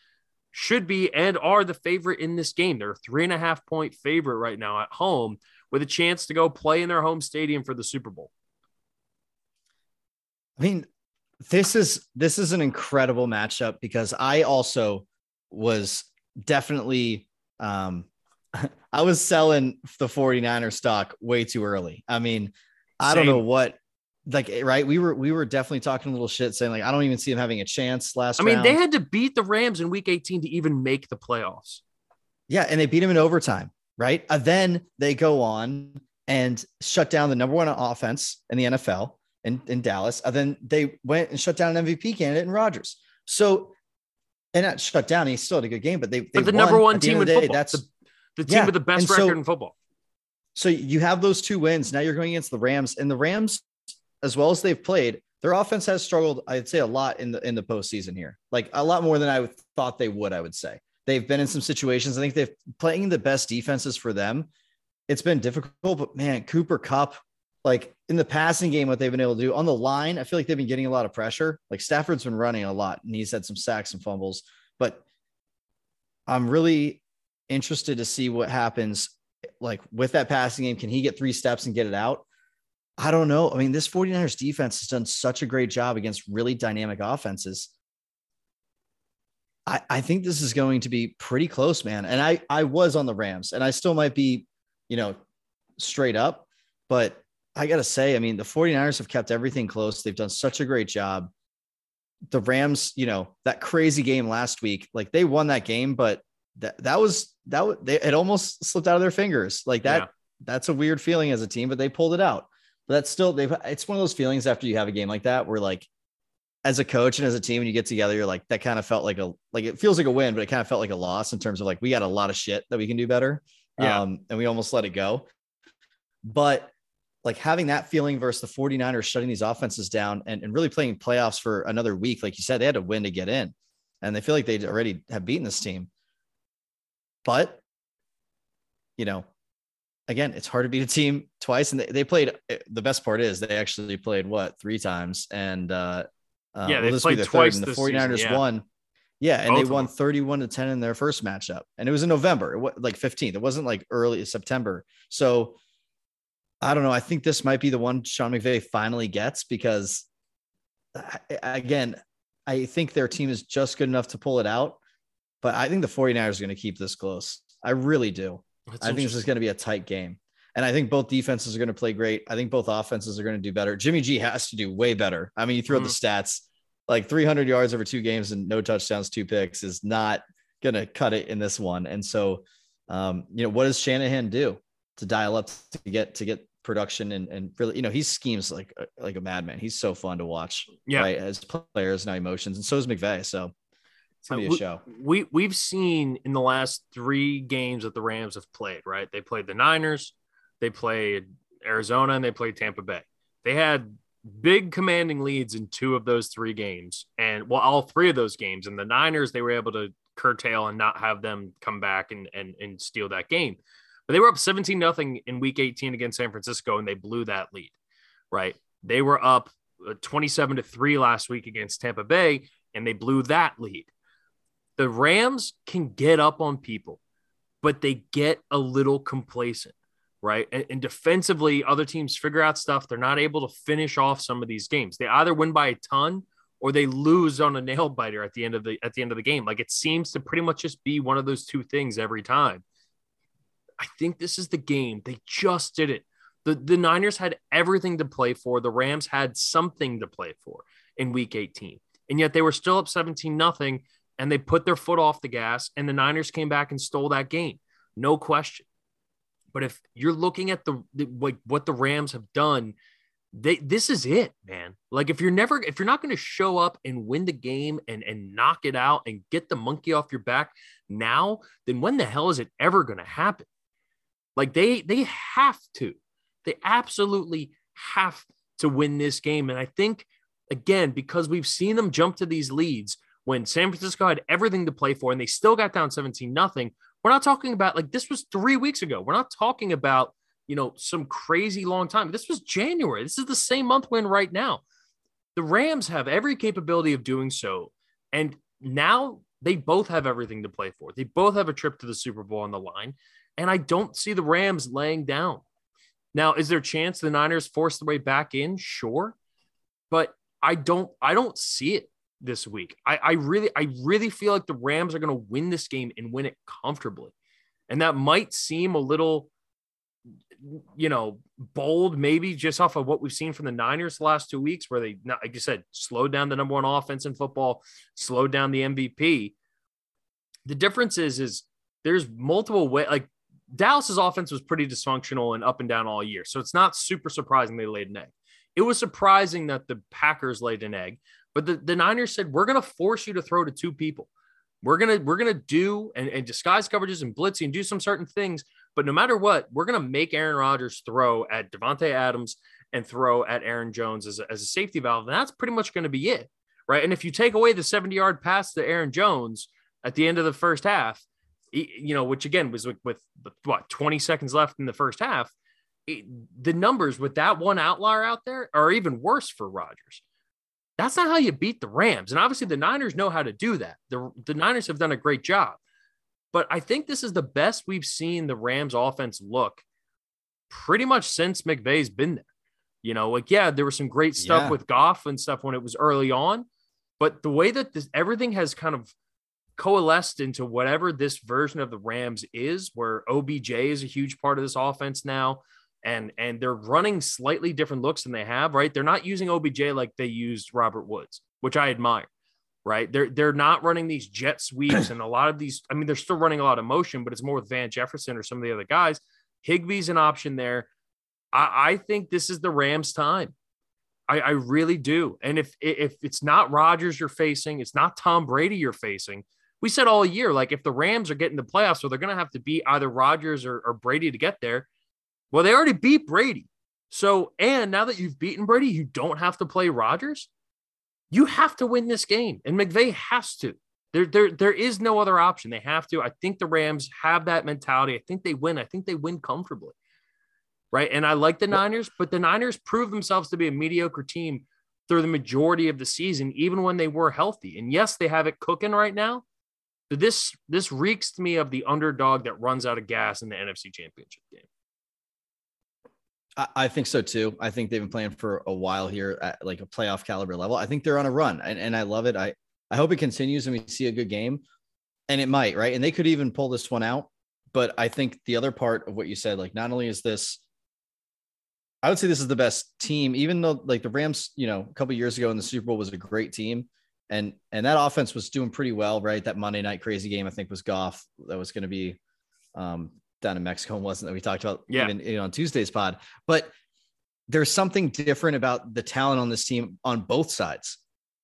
should be and are the favorite in this game? They're three and a half point favorite right now at home with a chance to go play in their home stadium for the Super Bowl. I mean, this is this is an incredible matchup because I also was definitely um I was selling the 49er stock way too early. I mean, I Same. don't know what like right we were we were definitely talking a little shit saying like I don't even see them having a chance last I mean, round. they had to beat the Rams in week 18 to even make the playoffs. Yeah, and they beat them in overtime, right? And then they go on and shut down the number one offense in the NFL in, in Dallas. And then they went and shut down an MVP candidate in Rodgers. So, and not shut down, he still had a good game, but they, they but the number one team in day, football. That's the, the team yeah. with the best record so, in football. So you have those two wins. Now you're going against the Rams, and the Rams, as well as they've played, their offense has struggled. I'd say a lot in the in the postseason here, like a lot more than I thought they would. I would say they've been in some situations. I think they've playing the best defenses for them. It's been difficult, but man, Cooper Kupp like in the passing game, what they've been able to do on the line, I feel like they've been getting a lot of pressure. Like Stafford's been running a lot and he's had some sacks and fumbles, but I'm really interested to see what happens like with that passing game. Can he get three steps and get it out? I don't know. I mean, this 49ers defense has done such a great job against really dynamic offenses. I, I think this is going to be pretty close, man. And I, I was on the Rams and I still might be, you know, straight up, but I got to say, I mean, the 49ers have kept everything close. They've done such a great job. The Rams, you know, that crazy game last week, like they won that game, but that, that was, that they, it almost slipped out of their fingers. Like that, yeah. that's a weird feeling as a team, but they pulled it out. But that's still, they've, it's one of those feelings after you have a game like that where like, as a coach and as a team, when you get together, you're like, that kind of felt like a, like it feels like a win, but it kind of felt like a loss in terms of like, we got a lot of shit that we can do better. Yeah. Um, and we almost let it go. But like having that feeling versus the 49ers shutting these offenses down and, and really playing playoffs for another week, like you said, they had to win to get in. And they feel like they already have beaten this team. But, you know, again, it's hard to beat a team twice. And they, they played the best part is they actually played what three times. And uh, uh yeah, they played twice. Third, and the 49ers season, yeah. won. Yeah, and Both they won 31 to 10 in their first matchup. And it was in November, it was like 15th. It wasn't like early September. So I don't know. I think this might be the one Sean McVay finally gets because, again, I think their team is just good enough to pull it out. But I think the 49ers are going to keep this close. I really do. That's I think this is going to be a tight game. And I think both defenses are going to play great. I think both offenses are going to do better. Jimmy G has to do way better. I mean, you throw mm-hmm. the stats like 300 yards over two games and no touchdowns, two picks is not going to cut it in this one. And so, um, you know, what does Shanahan do? to dial up to get to get production and, and really, you know, he schemes like uh, like a madman. He's so fun to watch. Yeah, right, as players and emotions, and so is McVay. So it's gonna be a show. We we've seen in the last three games that the Rams have played. Right, they played the Niners, they played Arizona, and they played Tampa Bay. They had big commanding leads in two of those three games, and well, all three of those games. And the Niners, they were able to curtail and not have them come back and and, and steal that game. But they were up 17 nothing in week 18 against San Francisco and they blew that lead, right? They were up uh, 27 to 3 last week against Tampa Bay and they blew that lead. The Rams can get up on people, but they get a little complacent, right? And, and defensively, other teams figure out stuff. They're not able to finish off some of these games. They either win by a ton or they lose on a nail biter at the end of the at the end of the game. Like it seems to pretty much just be one of those two things every time. I think this is the game. They just did it. The, the Niners had everything to play for. The Rams had something to play for in week 18. And yet they were still up 17 nothing and they put their foot off the gas, and the Niners came back and stole that game. No question. But if you're looking at the, the like what the Rams have done, they this is it, man. Like if you're never if you're not going to show up and win the game and and knock it out and get the monkey off your back now, then when the hell is it ever going to happen? Like they they have to. They absolutely have to win this game and I think again because we've seen them jump to these leads when San Francisco had everything to play for and they still got down 17 nothing. We're not talking about like this was 3 weeks ago. We're not talking about, you know, some crazy long time. This was January. This is the same month we're in right now. The Rams have every capability of doing so. And now they both have everything to play for. They both have a trip to the Super Bowl on the line. And I don't see the Rams laying down. Now, is there a chance the Niners force their way back in? Sure. But I don't I don't see it this week. I, I really, I really feel like the Rams are going to win this game and win it comfortably. And that might seem a little, you know, bold, maybe just off of what we've seen from the Niners the last two weeks, where they, like you said, slowed down the number one offense in football, slowed down the MVP. The difference is, is there's multiple way. Like Dallas's offense was pretty dysfunctional and up and down all year, so it's not super surprising they laid an egg. It was surprising that the Packers laid an egg, but the, the Niners said, we're going to force you to throw to two people. We're to, we're to do and, and disguise coverages and blitzing and do some certain things. But no matter what, we're to make Aaron Rodgers throw at Davante Adams and throw at Aaron Jones as a, as a safety valve. And that's pretty much to be it. Right. And if you take away the 70 yard pass to Aaron Jones at the end of the first half, you know, which again was with, with what 20 seconds left in the first half, it, the numbers with that one outlier out there are even worse for Rodgers. That's not how you beat the Rams. And obviously, the Niners know how to do that. The, the Niners have done a great job. But I think this is the best we've seen the Rams offense look pretty much since McVay's been there. You know, like, yeah, there was some great stuff yeah. with Goff and stuff when it was early on. But the way that this, everything has kind of coalesced into whatever this version of the Rams is, where OBJ is a huge part of this offense now and and they're running slightly different looks than they have, right? They're not using OBJ like they used Robert Woods, which I admire, right? They're they're not running these jet sweeps and a lot of these. I mean, they're still running a lot of motion, but it's more with Van Jefferson or some of the other guys. Higbee's an option there. I, I think this is the Rams' time. I, I really do. And if if it's not Rodgers you're facing, it's not Tom Brady you're facing. We said all year, like if the Rams are getting the playoffs, so they're going to have to beat either Rodgers or, or Brady to get there well, they already beat Brady. So, and now that you've beaten Brady, you don't have to play Rodgers. You have to win this game, and McVay has to. There, there, there is no other option. They have to. I think the Rams have that mentality. I think they win. I think they win comfortably. Right. And I like the Niners, but the Niners proved themselves to be a mediocre team through the majority of the season, even when they were healthy. And yes, they have it cooking right now. This this reeks to me of the underdog that runs out of gas in the NFC championship game. I think so too. I think they've been playing for a while here at like a playoff caliber level. I think they're on a run and, and I love it. I, I hope it continues and we see a good game and it might, right? And they could even pull this one out. But I think the other part of what you said, like not only is this, I would say this is the best team, even though like the Rams, you know, a couple years ago in the Super Bowl was a great team. And and that offense was doing pretty well, right? That Monday night crazy game, I think was Goff. That was going to be um, down in Mexico and wasn't that we talked about yeah. even you know, on Tuesday's pod. But there's something different about the talent on this team on both sides.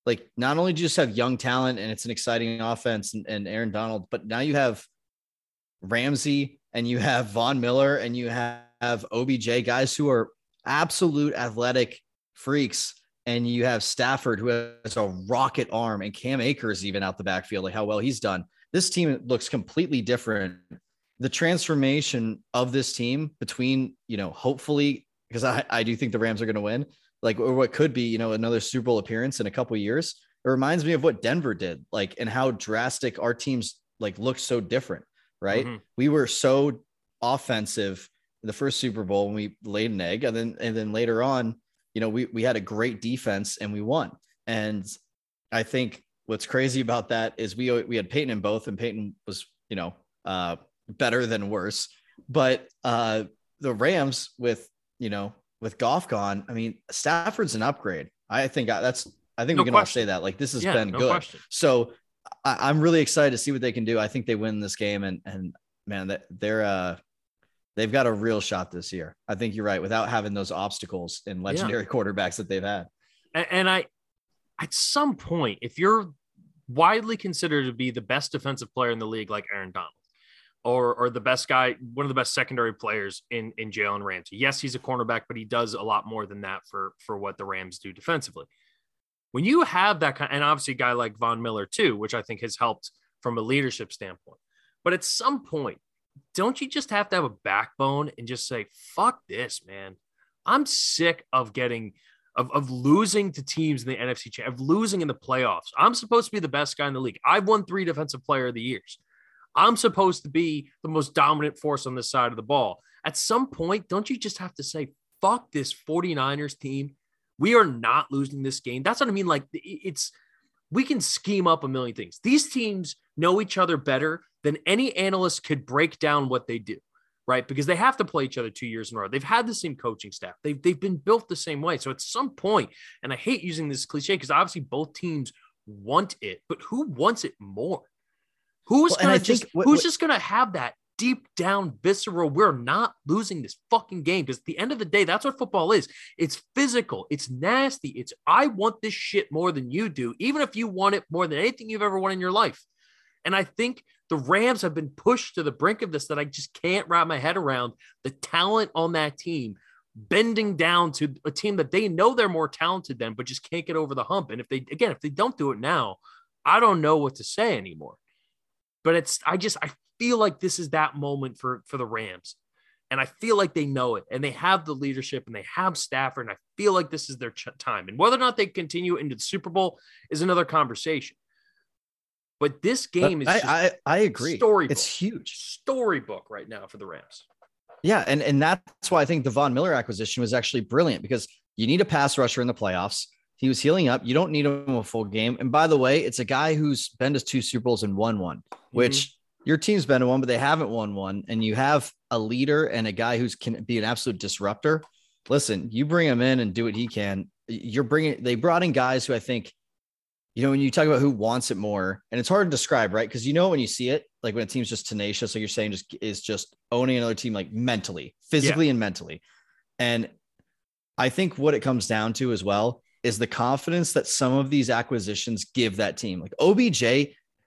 Like not only do you just have young talent and it's an exciting offense and, and Aaron Donald, but now you have Ramsey and you have Von Miller and you have, have OBJ guys who are absolute athletic freaks. And you have Stafford who has a rocket arm and Cam Akers even out the backfield, like how well he's done. This team looks completely different the transformation of this team between, you know, hopefully, because I, I do think the Rams are going to win, like, or what could be, you know, another Super Bowl appearance in a couple years. It reminds me of what Denver did, like, and how drastic our teams like looked so different, right? Mm-hmm. We were so offensive in the first Super Bowl when we laid an egg, and then and then later on, you know, we we had a great defense and we won. And I think what's crazy about that is we we had Peyton in both, and Peyton was, you know, uh, better than worse. But uh, the Rams with you know with Goff gone, I mean Stafford's an upgrade. I think that's I think no we can question. all say that. Like this has yeah, been no good. Question. So I, am really excited to see what they can do. I think they win this game, and and man, that they're uh they've got a real shot this year. I think you're right. Without having those obstacles and legendary yeah. quarterbacks that they've had, and, and I at some point, if you're widely considered to be the best defensive player in the league, like Aaron Donald, or or the best guy, one of the best secondary players in in Jalen Ramsey. Yes, he's a cornerback, but he does a lot more than that for for what the Rams do defensively when you have that kind, and obviously a guy like Von Miller too, which I think has helped from a leadership standpoint. But at some point, don't you just have to have a backbone and just say, fuck this, man. I'm sick of getting of, of losing to teams in the NFC of losing in the playoffs. I'm supposed to be the best guy in the league. I've won three defensive player of the years. I'm supposed to be the most dominant force on this side of the ball. At some point, don't you just have to say, fuck this 49ers team we are not losing this game. That's what I mean. Like it's we can scheme up a million things. These teams know each other better than any analyst could break down what they do, right? Because they have to play each other two years in a row. They've had the same coaching staff. They've they've been built the same way. So at some point, and I hate using this cliche because obviously both teams want it, but who wants it more? Who's well, gonna just what, who's what, just gonna have that deep down visceral. We're not losing this fucking game because at the end of the day, that's what football is. It's physical, it's nasty. It's I want this shit more than you do, even if you want it more than anything you've ever wanted in your life. And I think the Rams have been pushed to the brink of this that I just can't wrap my head around the talent on that team bending down to a team that they know they're more talented than, but just can't get over the hump. And if they, again, if they don't do it now, I don't know what to say anymore. But it's, I just, I feel like this is that moment for for the Rams. And I feel like they know it and they have the leadership and they have Stafford. And I feel like this is their ch- time. And whether or not they continue into the Super Bowl is another conversation. But this game but is I, I, I agree. Story it's huge. Storybook right now for the Rams. Yeah, and and that's why I think the Von Miller acquisition was actually brilliant because you need a pass rusher in the playoffs. He was healing up. You don't need him a full game. And by the way, it's a guy who's been to two Super Bowls and won one, which mm-hmm your team's been to one, but they haven't won one, and you have a leader and a guy who's can be an absolute disruptor. Listen, you bring him in and do what he can. You're bringing. They brought in guys who I think, you know, when you talk about who wants it more, and it's hard to describe, right? Because you know when you see it, like when a team's just tenacious, like you're saying, just is just owning another team, like mentally, physically, yeah. and mentally. And I think what it comes down to as well is the confidence that some of these acquisitions give that team. Like OBJ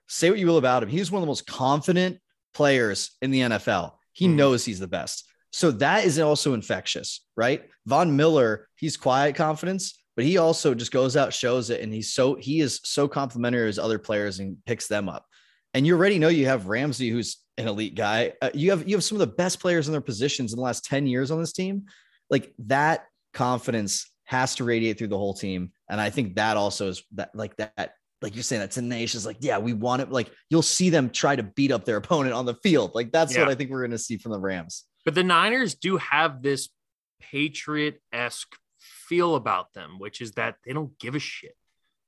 say what you will about him. He's one of the most confident players in the NFL. He mm. knows he's the best. So that is also infectious, right? Von Miller, he's quiet confidence, but he also just goes out, shows it, and he's so he is so complimentary as other players and picks them up. And you already know you have Ramsey, who's an elite guy. Uh, you have you have some of the best players in their positions in the last 10 years on this team. Like that confidence has to radiate through the whole team. And I think that also is that like that like you're saying that tenacious, like, yeah, we want it. Like you'll see them try to beat up their opponent on the field. Like that's yeah. what I think we're going to see from the Rams. But the Niners do have this Patriot esque feel about them, which is that they don't give a shit.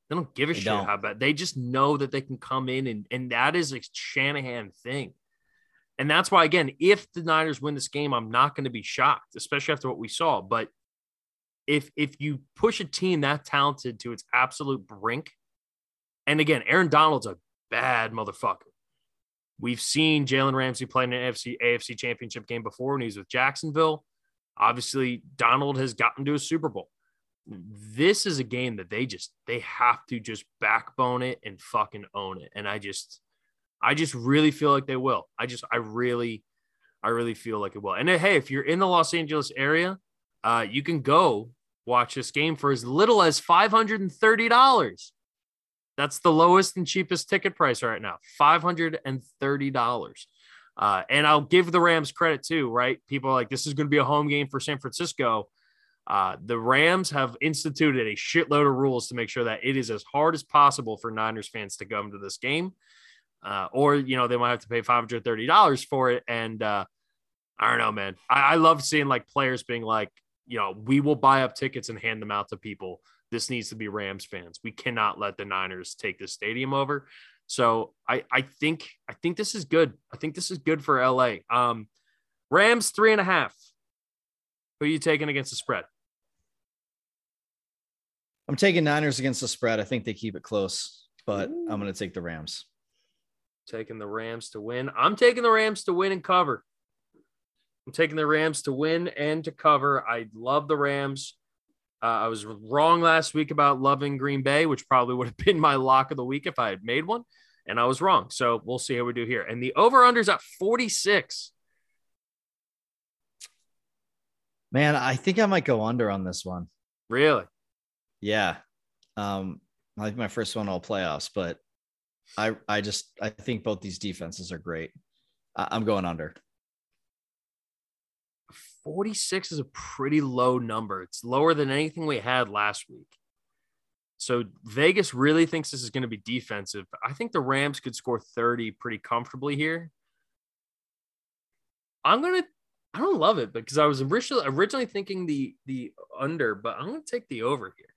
They don't give a they shit don't. how bad they just know that they can come in and and that is a Shanahan thing. And that's why, again, if the Niners win this game, I'm not going to be shocked, especially after what we saw. But if if you push a team that talented to its absolute brink, and again, Aaron Donald's a bad motherfucker. We've seen Jalen Ramsey play in an AFC, AFC championship game before when he was with Jacksonville. Obviously, Donald has gotten to a Super Bowl. This is a game that they just they have to just backbone it and fucking own it. And I just I just really feel like they will. I just I really I really feel like it will. And hey, if you're in the Los Angeles area, uh, you can go watch this game for as little as five hundred and thirty dollars. That's the lowest and cheapest ticket price right now, five hundred and thirty dollars. Uh, and I'll give the Rams credit too, right? People like this is going to be a home game for San Francisco. Uh, the Rams have instituted a shitload of rules to make sure that it is as hard as possible for Niners fans to come to this game. Uh, or, you know, they might have to pay $530 for it. And uh, I don't know, man. I, I love seeing like players being like, you know, we will buy up tickets and hand them out to people this needs to be Rams fans. We cannot let the Niners take this stadium over. So I, I think I think this is good. I think this is good for LA. Um, Rams three and a half. Who are you taking against the spread? I'm taking Niners against the spread. I think they keep it close, but Ooh. I'm going to take the Rams. taking the Rams to win. I'm taking the Rams to win and cover. I'm taking the Rams to win and to cover. I love the Rams. Uh, I was wrong last week about loving Green Bay, which probably would have been my lock of the week if I had made one. And I was wrong. So we'll see how we do here. And the over unders at 46. Man, I think I might go under on this one. Really? Yeah. Um, I like my first one all playoffs, but I I just I think both these defenses are great. I, I'm going under. 46 is a pretty low number. It's lower than anything we had last week. So Vegas really thinks this is going to be defensive. I think the Rams could score 30 pretty comfortably here. I'm going to I don't love it because I was originally originally thinking the the under, but I'm going to take the over here.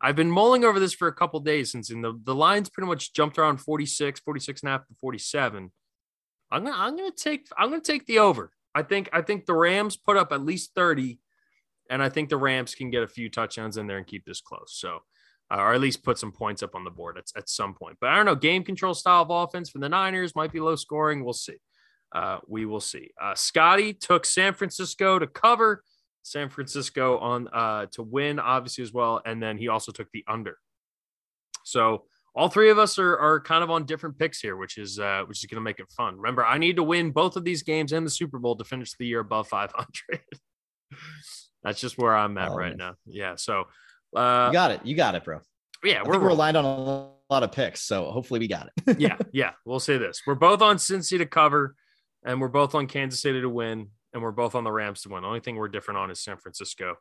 I've been mulling over this for a couple days since in the, the lines pretty much jumped around 46, 46 and a half to 47. I'm gonna I'm gonna take I'm gonna take the over. I think I think the Rams put up at least 30, and I think the Rams can get a few touchdowns in there and keep this close. So uh, or at least put some points up on the board at, at some point. But I don't know, game control style of offense for the Niners might be low scoring. We'll see. Uh, we will see. Uh, Scotty took San Francisco to cover. San Francisco on uh, to win, obviously as well, and then he also took the under. So all three of us are, are kind of on different picks here, which is uh, which is going to make it fun. Remember, I need to win both of these games and the Super Bowl to finish the year above 500. That's just where I'm at oh, right man. now. Yeah. So uh, you got it. You got it, bro. Yeah, we're, we're aligned on a lot of picks, so hopefully we got it. yeah, yeah. We'll say this: we're both on Cincy to cover, and we're both on Kansas City to win and we're both on the Rams to win. The only thing we're different on is San Francisco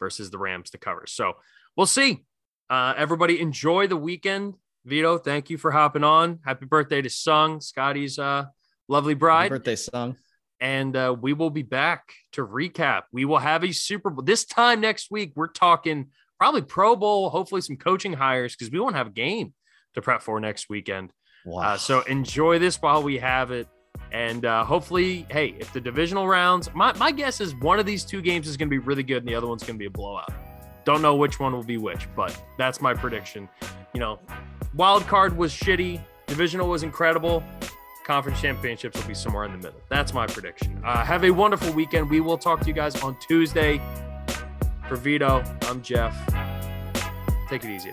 versus the Rams to cover. So we'll see. Uh, everybody enjoy the weekend. Vido, thank you for hopping on. Happy birthday to Sung, Scotty's uh, lovely bride. Happy birthday, Sung. And uh, we will be back to recap. We will have a Super Bowl this time next week. We're talking probably Pro Bowl, hopefully some coaching hires because we won't have a game to prep for next weekend. Wow. Uh, so enjoy this while we have it. And uh, hopefully, hey, if the divisional rounds, my, my guess is one of these two games is going to be really good and the other one's going to be a blowout. Don't know which one will be which, but that's my prediction. You know, wild card was shitty, divisional was incredible. Conference championships will be somewhere in the middle. That's my prediction. Uh, have a wonderful weekend. We will talk to you guys on Tuesday. For Vido, I'm Jeff. Take it easy.